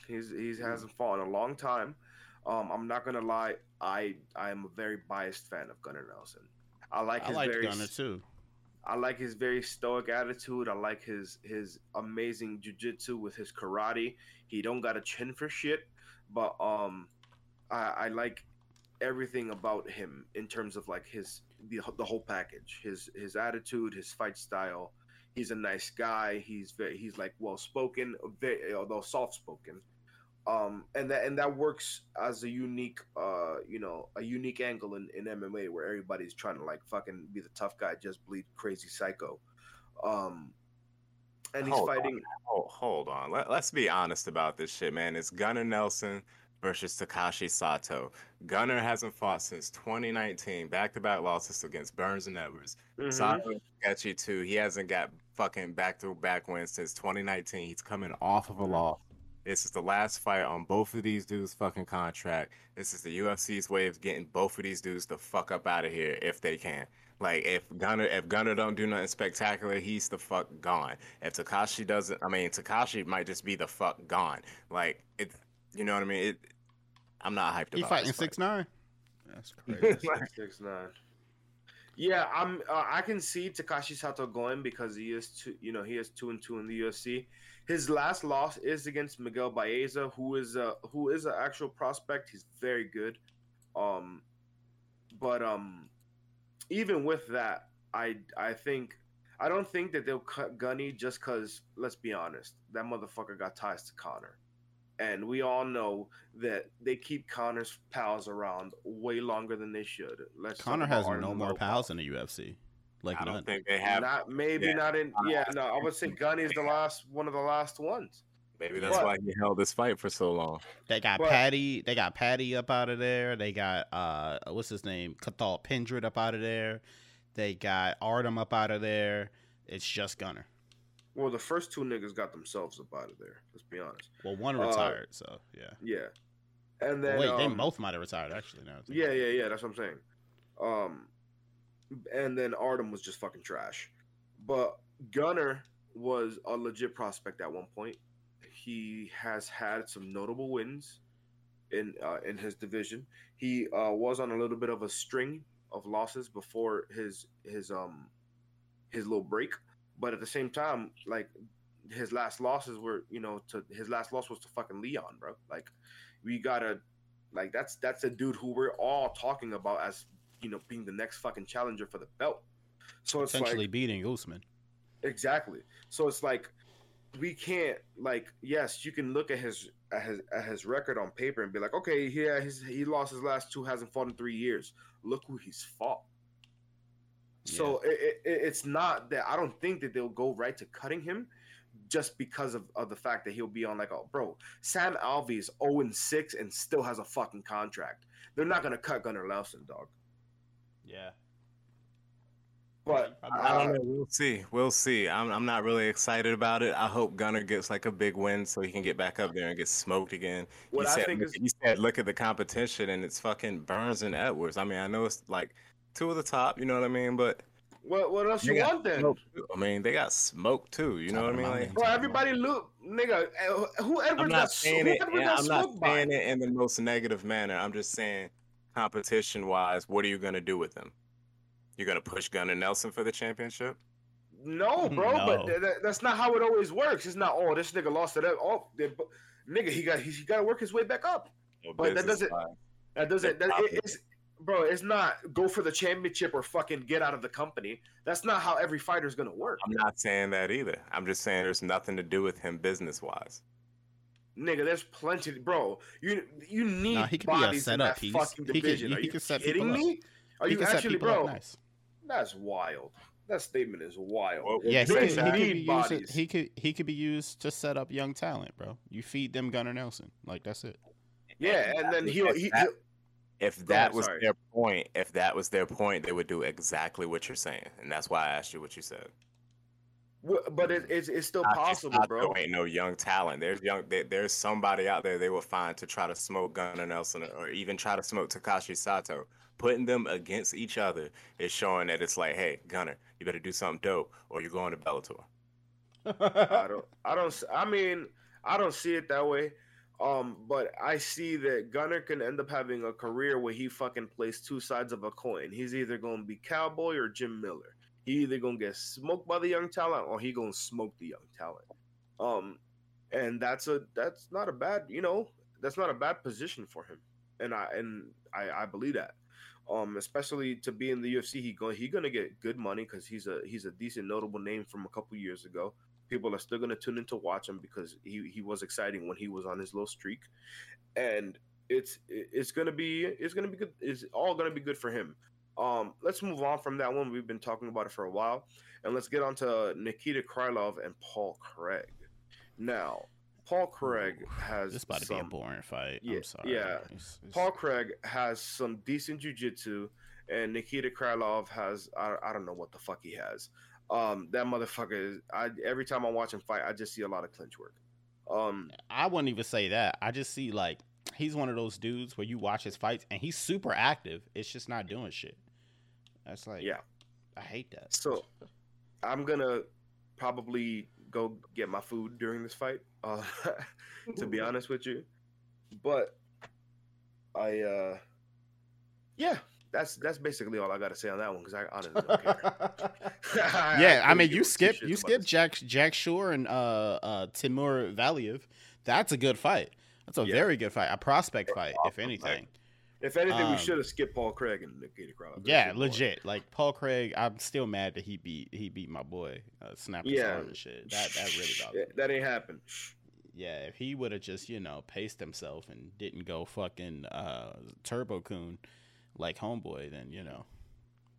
He's he hasn't fought in a long time. Um, I'm not gonna lie, I I am a very biased fan of Gunnar Nelson. I like I his like very Gunnar too. I like his very stoic attitude. I like his his amazing jujitsu with his karate. He don't got a chin for shit, but um, I, I like everything about him in terms of like his the, the whole package. His his attitude, his fight style. He's a nice guy. He's very he's like well spoken, although soft spoken. Um, and that and that works as a unique uh you know a unique angle in, in MMA where everybody's trying to like fucking be the tough guy, just bleed crazy psycho. Um, and he's Hold on. fighting. Hold, hold on. Let, let's be honest about this shit, man. It's Gunnar Nelson versus Takashi Sato. Gunnar hasn't fought since 2019, back to back losses against Burns and Edwards. Mhm. Sato sketchy too. He hasn't got fucking back to back wins since 2019. He's coming off of a loss. This is the last fight on both of these dudes' fucking contract. This is the UFC's way of getting both of these dudes the fuck up out of here if they can. Like if Gunnar if Gunnar don't do nothing spectacular, he's the fuck gone. If Takashi doesn't, I mean Takashi might just be the fuck gone. Like it, you know what I mean? It, I'm not hyped He about fighting this fight. six nine. That's crazy. Six, six, nine. Yeah, I'm. Uh, I can see Takashi Sato going because he is two. You know, he is two and two in the UFC. His last loss is against Miguel Baeza, who is a who is an actual prospect. He's very good. Um, but um, even with that, I I think I don't think that they'll cut Gunny just because. Let's be honest, that motherfucker got ties to Conor, and we all know that they keep Conor's pals around way longer than they should. Let's Conor has no more pals in the UFC. Like I none. don't think they have. Not maybe yeah. not in. Yeah, no, I would say Gunny is the last one of the last ones. Maybe that's But- why he held this fight for so long. They got But- Paddy. They got Patty up out of there. They got uh, what's his name? Cathal Pendred up out of there. They got Artem up out of there. It's just Gunnar. Well, the first two niggas got themselves up out of there. Let's be honest. Well, one Uh, retired, so yeah. Yeah, and then Wait, they um, both might have retired actually. Now. Yeah, yeah, yeah. That's what I'm saying. Um, and then Artem was just fucking trash. But Gunnar was a legit prospect at one point. He has had some notable wins in uh, in his division. He uh, was on a little bit of a string of losses before his his um his little break. But at the same time, like his last losses were, you know, to his last loss was to fucking Leon, bro. Like we gotta like that's that's a dude who we're all talking about as you know being the next fucking challenger for the belt. So it's Essentially like beating Usman. exactly. So it's like we can't like yes, you can look at his at his at his record on paper and be like, okay, yeah, his he lost his last two, hasn't fought in three years. Look who he's fought. So it, it, it- it's not that I don't think that they'll go right to cutting him just because of, of the fact that he'll be on like, oh, bro, Sam Alvey is 0 and 6 and still has a fucking contract. They're not going to cut Gunnar Nelson, dog. Yeah. But I don't know. We'll see. We'll see. I'm I'm not really excited about it. I hope Gunnar gets like a big win so he can get back up there and get smoked again. what you I said, think look, is you said look at the competition and it's fucking Burns and Edwards. I mean, I know it's like two of the top, you know what I mean, but what, what else you They got want then? smoked. I mean, they got smoked too. You know what I mean? Like, about Bro, everybody look, nigga. uh, Who Edwards I'm got, not sm- saying it. Yeah, I'm not smoked by? saying it in the most negative manner. I'm just saying, competition wise, what are you gonna do with them? You're gonna push Gunnar Nelson for the championship? No, bro, No. but th- th- that's not how it always works. It's not. Oh, this nigga lost to that. Oh, they, bu- nigga, he got he, he got to work his way back up. Or But that doesn't- business-wise? That doesn't. They're That, it, it's bro. It's not go for the championship or fucking get out of the company. That's not how every fighter's gonna work, I'm not saying that either. I'm just saying there's nothing to do with him business wise. Nigga. There's plenty, bro. You you need Nah, he could be a bodies in that piece. fucking He could- division. he Are you could set kidding people up. me? Are He you actually, bro? Nice. That's wild. That statement is wild. Yeah, he, could, he, could need be used, bodies. he could he could be used to set up young talent, bro. You feed them Gunnar Nelson, like that's it. Yeah, and then he'll he, he'll If that ahead, was their point, if that was their point, they would do exactly what you're saying, and that's why I asked you what you said. W- but it, it's it's still Tachi possible, Sato bro. There ain't no young talent. There's young. There, there's somebody out there they will find to try to smoke Gunnar Nelson or even try to smoke Takashi Sato. Putting them against each other is showing that it's like, hey, Gunnar, you better do something dope, or you're going to Bellator. I don't. I don't. I mean, I don't see it that way. Um, but I see that Gunnar can end up having a career where he fucking plays two sides of a coin. He's either gonna be Cowboy or Jim Miller. He either gonna get smoked by the young talent or he gonna smoke the young talent. Um, and that's a that's not a bad you know that's not a bad position for him. And I and I, I believe that. Um, especially to be in the UFC, he going he gonna get good money because he's a he's a decent notable name from a couple years ago people are still to tune in to watch him because he, he was exciting when he was on his little streak and it's it's to be it's to be good it's all to be good for him um let's move on from that one we've been talking about it for a while and let's get on to nikita krylov and paul craig now paul craig has this about some, to be a boring fight yeah, i'm sorry yeah. It's- it's- paul craig has some decent jiu-jitsu and nikita krylov has I, I don't know what the fuck he has um, that motherfucker is. I every time I watch him fight, I just see a lot of clinch work. Um, I wouldn't even say that. I just see like he's one of those dudes where you watch his fights and he's super active. It's just not doing shit. That's like yeah. I hate that. So I'm gonna probably go get my food during this fight. Uh, to be honest with you, but I uh, yeah, that's that's basically all I got to say on that one because I honestly don't care. yeah, I couldn't mean you skip you skip. Jack Jack Shore and uh uh Timur Valiev. That's a good fight. That's a Yeah. very good fight. A prospect fight, if anything. If anything, we um, should have skipped Paul Craig and Nikita Krylov. Yeah, legit. Like Paul Craig, I'm still mad that he beat he beat my boy, uh, snap his arm and shit. That that really bothered Yeah, me. that ain't happened. Yeah, if he would have just, you know, paced himself and didn't go fucking uh Turbo Coon like homeboy, then you know,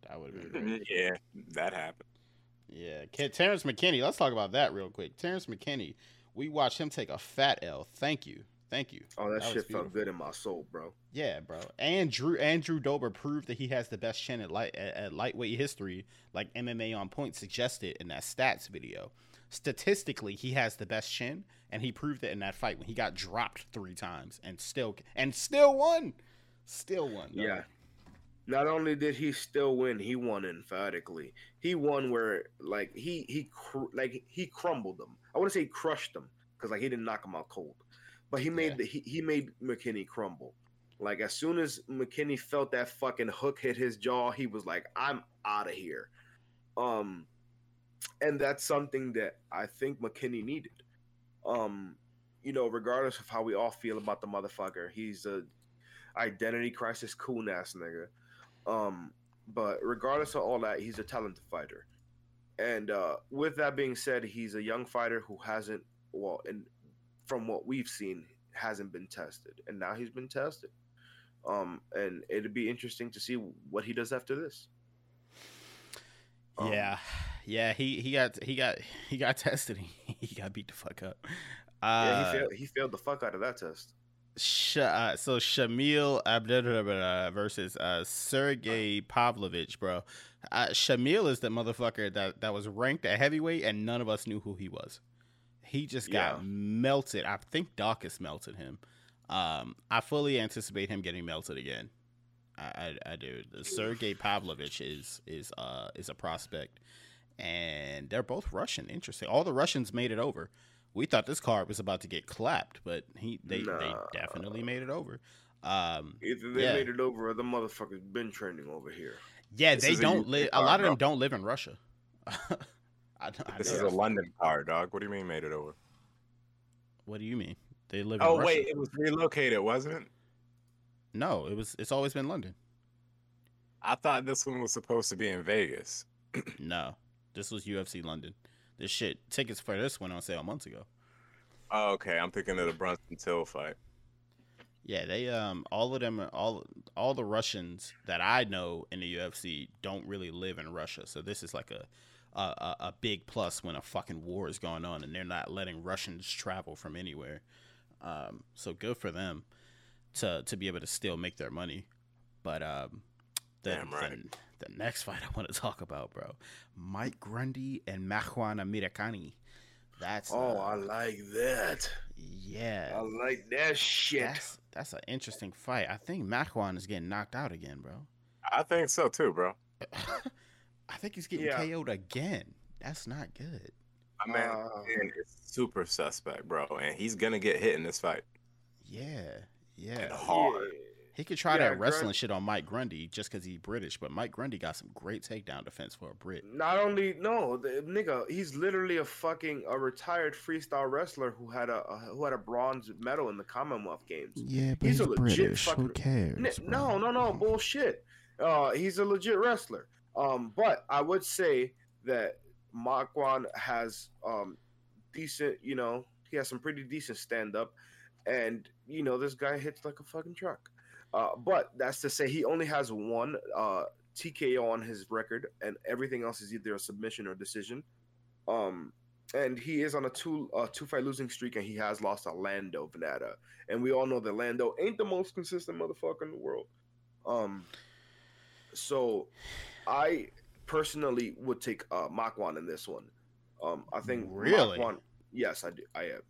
that would have been great. yeah, that happened. Yeah, Terrance McKinney. Let's talk about that real quick. Terrance McKinney, we watched him take a fat L. Thank you, thank you. Oh, that, That shit felt good in my soul, bro. Yeah, bro. And Drew Andrew Dober proved that he has the best chin at light at, at lightweight history, like MMA on point suggested in that stats video. Statistically, he has the best chin, and he proved it in that fight when he got dropped three times and still and still won, still won. dog. Yeah. Not only did he still win, he won emphatically. He won where like he he cr- like he crumbled them. I want to say crushed them because like he didn't knock him out cold, but he made Yeah. the, he, he made McKinney crumble. Like as soon as McKinney felt that fucking hook hit his jaw, he was like, "I'm out of here." Um, and that's something that I think McKinney needed. Um, you know, regardless of how we all feel about the motherfucker, he's a identity crisis cool ass nigga. Um, but regardless of all that, he's a talented fighter. And uh, with that being said, he's a young fighter who hasn't, well, and from what we've seen, hasn't been tested, and now he's been tested. Um, and it'd be interesting to see what he does after this. Um, yeah, yeah. He he got he got he got tested. He, he got beat the fuck up. Yeah, Uh, he failed. He failed the fuck out of that test. Sh- uh, so Shamil Abdullah versus uh, Sergey Pavlovich, bro. Uh, Shamil is the motherfucker that, that was ranked at heavyweight, and none of us knew who he was. He just got Yeah. melted. I think Daukaus melted him. Um, I fully anticipate him getting melted again. I, I, I do. Sergey Pavlovich is is uh is a prospect, and they're both Russian. Interesting. All the Russians made it over. We thought this card was about to get clapped, but he they, they definitely made it over. Um, Either they Yeah. made it over, or the motherfuckers been training over here. yeah, This they don't live. A lot of them don't live in Russia. I, I This is a. London card, dog. What do you mean made it over? What do you mean? They live. Oh in Russia. wait, it was relocated, wasn't it? no, it was. It's always been London. I thought this one was supposed to be in Vegas. No, this was UFC London. This shit tickets for this went on sale months ago. Oh, okay, I'm thinking of the Brunson Till fight. Yeah, they um all of them all all the Russians that I know in the UFC don't really live in Russia. So this is like a a, a, a big plus when a fucking war is going on and they're not letting Russians travel from anywhere. Um, so good for them to to be able to still make their money. But um, the, Damn right. the, the next fight I want to talk about, bro, Mike Grundy and Makwan Amirkhani. That's Oh, uh, I like that. yeah. I like that shit. That's that's an interesting fight. I think Makwan is getting knocked out again, bro. I think so too, bro. I think he's getting Yeah. KO'd again. That's not good. My man Uh, man is super suspect, bro, and he's gonna get hit in this fight. Yeah, yeah. hard. He could try Yeah, that wrestling Grun- shit on Mike Grundy just because he's British, but Mike Grundy got some great takedown defense for a Brit. Not only no, the nigga, he's literally a fucking a retired freestyle wrestler who had a, a who had a bronze medal in the Commonwealth Games. Yeah, but He's a he's legit British. Who cares? N- no, no, no, bullshit. Uh, he's a legit wrestler. Um, but I would say that Makwan has um decent, you know, he has some pretty decent stand up, and you know this guy hits like a fucking truck. Uh, but that's to say he only has one uh TKO on his record, and everything else is either a submission or decision. Um, and he is on a two uh, two fight losing streak, and he has lost to Lando Vannata, and we all know that Lando ain't the most consistent motherfucker in the world. Um, so I personally would take uh Makwan in this one. Um, I think Really? Makwan, yes, I do. I am.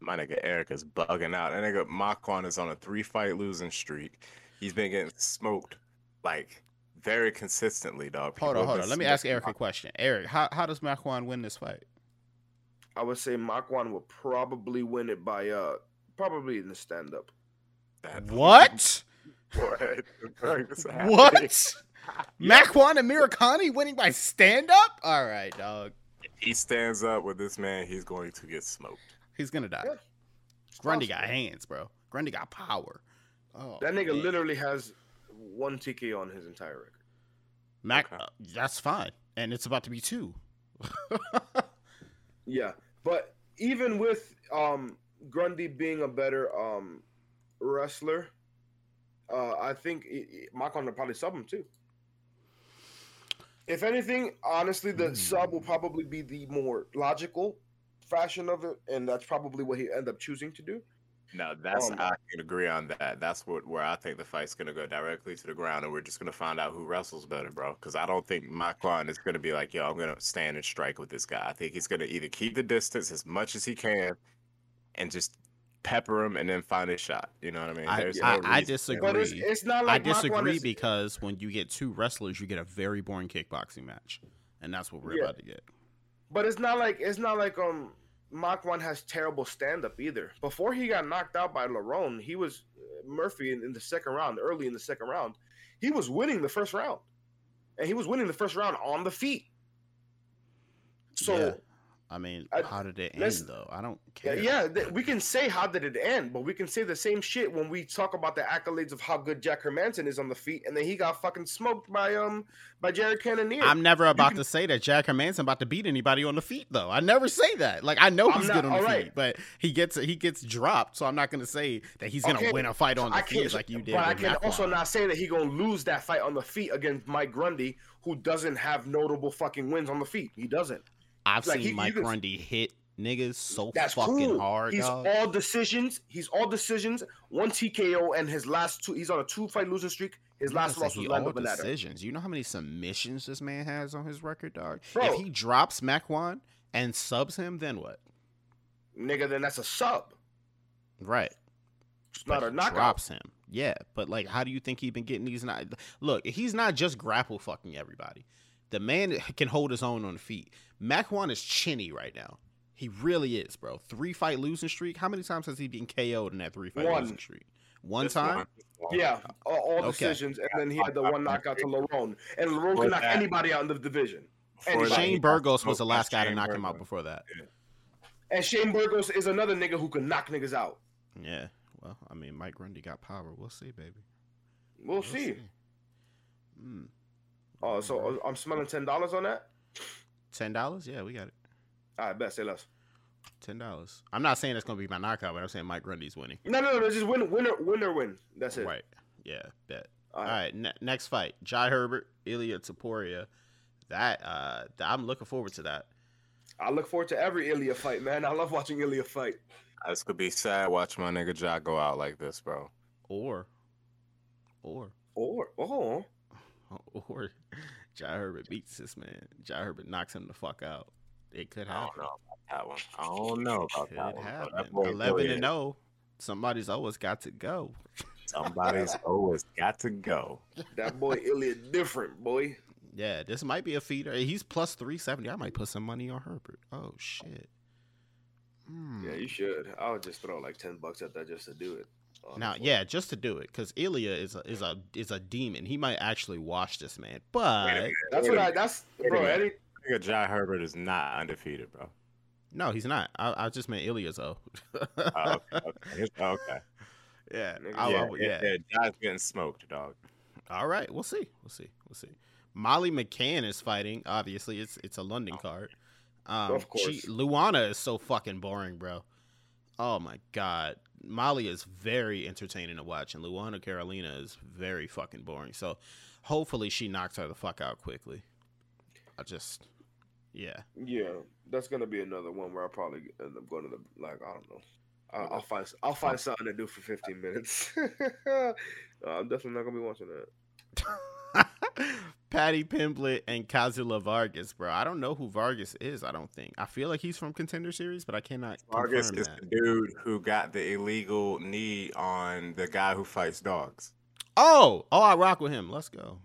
My nigga Eric is bugging out. That nigga Makwan is on a three fight losing streak. He's been getting smoked like very consistently, dog. Hold People on, hold on. Let me ask Eric a question. Eric, how, how does Makwan win this fight? I would say Makwan will probably win it by uh probably in the stand up. That- What? What? the fuck is happening? What? Makwan Amirkhani winning by stand up? All right, dog. He stands up with this man, he's going to get smoked. He's gonna die. Yeah. Grundy got hands, bro. Grundy got power. Oh, That nigga man. literally has one TK on his entire record. Mac. Okay. uh, that's fine, and it's about to be two. Yeah, but even with um Grundy being a better um wrestler, uh I think i- i- Makwan will probably sub him too. If anything, honestly, the Hmm. sub will probably be the more logical fashion of it, and that's probably what he end up choosing to do. No, that's Um, I can agree on that. That's what where I think the fight's gonna go directly to the ground, and we're just gonna find out who wrestles better, bro. Because I don't think my Makwan is gonna be like, yo, I'm gonna stand and strike with this guy. I think he's gonna either keep the distance as much as he can, and just pepper him, and then find his shot. You know what I mean? I- There's I- no I reason- disagree. But it's, it's not like I disagree is, because when you get two wrestlers, you get a very boring kickboxing match, and that's what we're Yeah. about to get. But it's not like it's not like um Makwan has terrible stand up either. Before he got knocked out by Lerone, he was uh, Murphy in, in the second round, early in the second round. He was winning the first round, and he was winning the first round on the feet. So Yeah. I mean, I- how did it end though? I don't care. yeah, th- we can say how did it end, but we can say the same shit when we talk about the accolades of how good Jack Hermansson is on the feet, and then he got fucking smoked by um by Jared Cannonier. I'm never about can- to say that Jack Hermansson about to beat anybody on the feet though. I never say that. Like I know he's not- good on the alright. feet, but he gets he gets dropped, so I'm not gonna say that he's gonna Okay, win a fight on the feet like you did. but I can also not say that he gonna lose that fight on the feet against Mike Grundy, who doesn't have notable fucking wins on the feet. He doesn't. I've like, seen he- Mike Grundy hit niggas so fucking cool. hard. he's dog. all decisions. He's all decisions. One TKO and his last two. He's on a two fight losing streak. His last loss was Lando all Vannata. decisions. You know how many submissions this man has on his record, dog? Bro. If he drops Makwan and subs him, then what? Nigga, then that's a sub. Right. It's But not a knockout. drops him. Yeah, but like, how do you think he been getting these? Not look, he's not just grapple fucking everybody. The man can hold his own on the feet. Makwan is chinny right now. He really is, bro. Three fight losing streak. How many times has he been KO'd in that three fight One. losing streak? One This time. one. Yeah, all, all Okay. decisions, and then he had the one knockout to Lerone, and Lerone With can knock anybody out in the division. Anybody. Shane Burgos was the last guy to knock him out before that. And Shane Burgos is another nigga who can knock niggas out. Yeah. Well, I mean, Mike Grundy got power. We'll see, baby. We'll see. Mm. Oh, so uh, I'm smelling ten dollars on that. Ten dollars? Yeah, we got it. All right, bet say less. Ten dollars. I'm not saying it's gonna be my knockout, but I'm saying Mike Grundy's winning. No, no, no. Just win, winner, winner, win. That's it. Right. Yeah. Bet. All All right. right. Ne- next fight: Jai Herbert, Ilia Topuria. That uh, th- I'm looking forward to that. I look forward to every Ilia fight, man. I love watching Ilia fight. This could be sad watching my nigga Jai go out like this, bro. Or, or, Or oh, or, Jai Herbert beats this man. Jai Herbert knocks him the fuck out. It could I happen. don't know about that one. I don't know about Could that one. bro. That happen. boy Eleven Ilia, and zero. Somebody's always got to go. Somebody's always got to go. that boy Ilia different, boy. Yeah, this might be a feeder. He's plus three seventy. I might put some money on Herbert. Oh shit. Hmm. Yeah, you should. I would just throw like ten bucks at that just to do it. Now, yeah, just to do it, because Ilia is a is a is a demon. He might actually wash this man, but that's what I. That's bro. Eddie, Any, Nigga, Jai Herbert is not undefeated, bro. no, he's not. I, I just meant Ilia though. Oh, okay, okay. His- okay. yeah, Nigga, I- I- yeah, yeah. yeah, Jai's getting smoked, dog. All right, we'll see. We'll see. We'll see. Molly McCann is fighting. Obviously, it's it's a London card. Um, Of She, course. Luana is so fucking boring, bro. Oh my god, Molly is very entertaining to watch, and Luana Carolina is very fucking boring. So, hopefully, she knocks her the fuck out quickly. I just, yeah. yeah, that's gonna be another one where I'll probably end up going to the like. I don't know. I'll, I'll find. I'll find something to do for fifteen minutes. No, I'm definitely not gonna be watching that. Paddy Pimblett and Kazula Vargas, bro. I don't know who Vargas is. I don't think. I feel like he's from Contender Series, but I cannot Vargas confirm is that. the dude who got the illegal knee on the guy who fights dogs. Oh, oh, I rock with him. Let's go.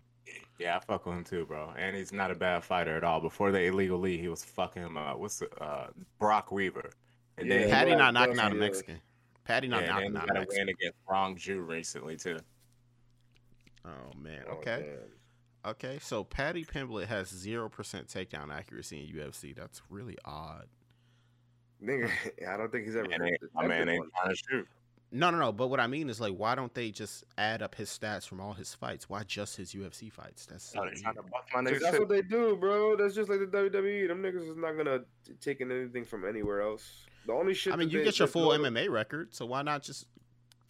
Yeah, I fuck with him too, bro. And he's not a bad fighter at all. Before the illegal league, he was fucking him up. What's the uh Brock Weaver? And Yeah, then Paddy right, not knocking out a. Mexican. Paddy not yeah, and then knocking he out a got a Mexican. win against Rong Zhu recently too. Oh man. Oh, Okay. man. Okay. So Paddy Pimblett has zero percent takedown accuracy in UFC. That's really odd. Nigga, I don't think he's ever. Man my man ain't trying to shoot. No, no, no. But what I mean is like, why don't they just add up his stats from all his fights? Why just his UFC fights? That's so trying to weird. buff Dude, that's what they do, bro. That's just like the WWE. Them niggas is not gonna t- take in anything from anywhere else. The only shit. I mean, you they- get your full MMA record, so why not just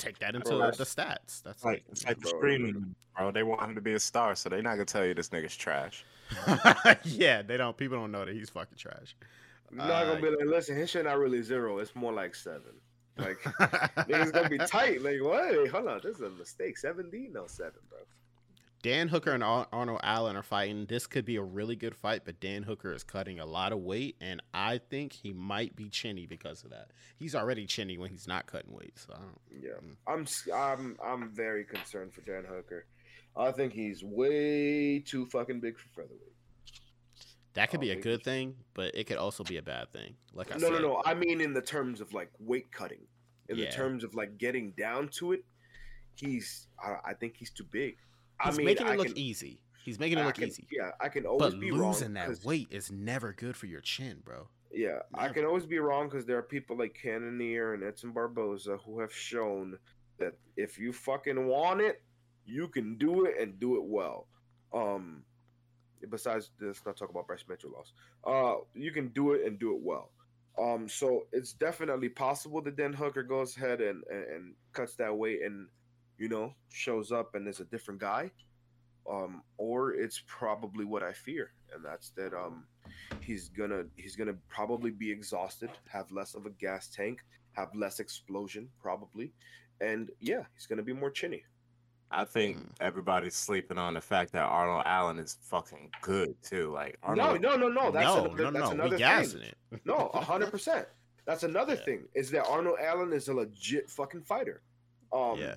take that into Bro, the stats? That's Like it's like the Bro, screening, bro. They want him to be a star, so they're not gonna tell you this nigga's trash. yeah, they don't. People don't know that he's fucking trash. You're not Uh, gonna be like, listen, his shit not really zero. It's more like seven. Like niggas gonna be tight. Like what? Hold on, this is a mistake. Seven D, no seven, bro. Dan Hooker and Ar- Arnold Allen are fighting. This could be a really good fight, but Dan Hooker is cutting a lot of weight, and I think he might be chinny because of that. He's already chinny when he's not cutting weight. So I don't, Yeah. I'm I'm I'm very concerned for Dan Hooker. I think he's way too fucking big for featherweight. that could be a um, good thing, but it could also be a bad thing. Like I no, said, no, no. I mean, in the terms of like weight cutting, in Yeah. the terms of like getting down to it, he's. I, I think he's too big. I he's mean, making it I look can, easy. He's making it I look can- easy. Yeah, I can always But be losing wrong. that 'cause- weight is never good for your chin, bro. Yeah, I can always be wrong because there are people like Cannonier and Edson Barboza who have shown that if you fucking want it, you can do it and do it well. Um, besides, let's not talk about Bryce Mitchell loss. Uh, you can do it and do it well. Um, so it's definitely possible that Dan Hooker goes ahead and, and, and cuts that weight and you know shows up and is a different guy. Um, or it's probably what I fear, and that's that um he's gonna he's gonna probably be exhausted, have less of a gas tank, have less explosion probably, and yeah, he's gonna be more chinny. I think Mm. everybody's sleeping on the fact that Arnold Allen is fucking good too. Like No, Arnold, no, no, no. No, that's no, another, no, that's no. another We gassing thing. it. No, hundred percent. That's another Yeah. thing is that Arnold Allen is a legit fucking fighter. Um, yeah.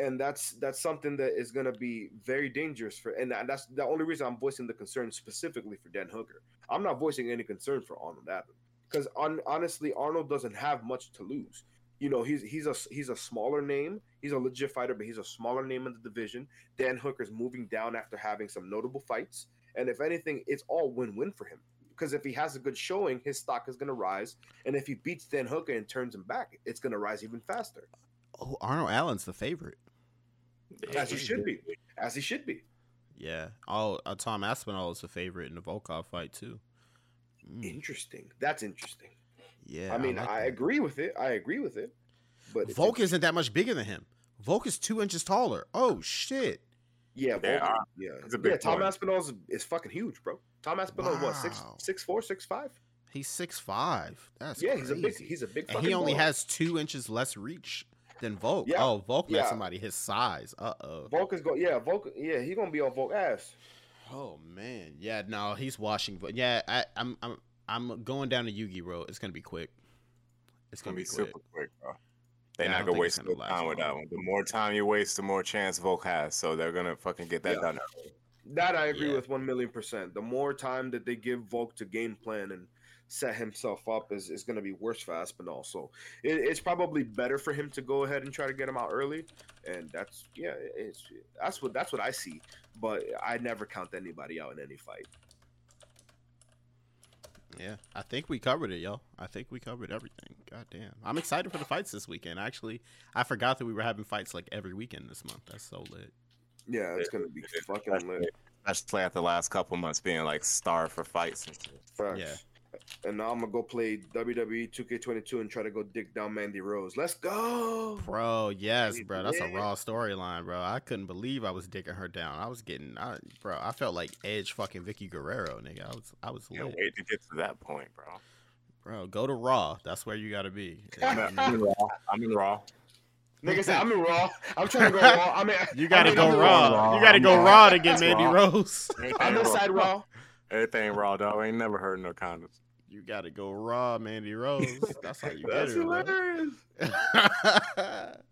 And that's that's something that is going to be very dangerous for and that's the only reason i'm voicing the concern specifically for dan hooker. I'm not voicing any concern for arnold Allen because on, honestly arnold doesn't have much to lose. You know he's he's a he's a smaller name. He's a legit fighter but he's a smaller name in the division. Dan hooker's moving down after having some notable fights and if anything it's all win-win for him because if he has a good showing his stock is going to rise and if he beats dan hooker and turns him back it's going to rise even faster. Oh, Arnold Allen's the favorite. As he should be as he should be Yeah. Oh, uh, Tom Aspinall is a favorite in the Volkov fight too. Mm, Interesting. That's interesting. yeah. I mean, like I, agree with it. I agree with it. But it's Volk isn't that much bigger than him. Volk is two inches taller. Oh shit. Yeah, They Volk, are. yeah. He's a big yeah, Tom boy. Aspinall is, is fucking huge, bro. Tom Aspinall is what six Wow. six four six five. He's six five. That's Yeah, he's a big he's a big. and he only boy. has two inches less reach than Volk. Yeah, Oh, Volk met yeah. somebody his size. Uh oh. Volk is go. Yeah, Volk. Yeah, he's gonna be on Volk ass. Oh man. Yeah. No, he's washing. But yeah, I, I'm I'm I'm going down the Yugi road. It's gonna be quick. It's It's gonna be quick. super quick, bro. They're Yeah, not gonna waste gonna no last time with that one. The more time you waste, the more chance Volk has. So they're gonna fucking get that Yeah. done. That I agree Yeah. with one million percent. The more time that they give Volk to game plan and set himself up is, is going to be worse for Aspinall. So it, it's probably better for him to go ahead and try to get him out early. And that's yeah, it's that's what that's what I see. But I never count anybody out in any fight. Yeah, I think we covered it, y'all. I think we covered everything. God damn. I'm excited for the fights this weekend. Actually, I forgot that we were having fights like every weekend this month. That's so lit. Yeah, it's gonna be fucking lit. Especially after the last couple months being like starved for fights and shit. Facts. Yeah. And now I'm gonna go play WWE 2K22 and try to go dick down Mandy Rose. Let's go, bro. Yes, bro. That's a raw storyline, bro. I couldn't believe I was dicking her down. I was getting, I, bro. I felt like Edge, fucking Vickie Guerrero, nigga. I was, I was lit. Can't wait to get to that point, bro. Bro, go to Raw. That's where you gotta be. I'm in Raw. I'm in Raw. Nigga said, I'm in Raw. I'm trying to go Raw. I mean, you gotta go raw. raw. You gotta go Raw to get Mandy raw. Rose. I'm inside Raw. Everything Raw, dog. Ain't never heard no condoms. You gotta go Raw, Mandy Rose. That's how you That's get it. Hilarious.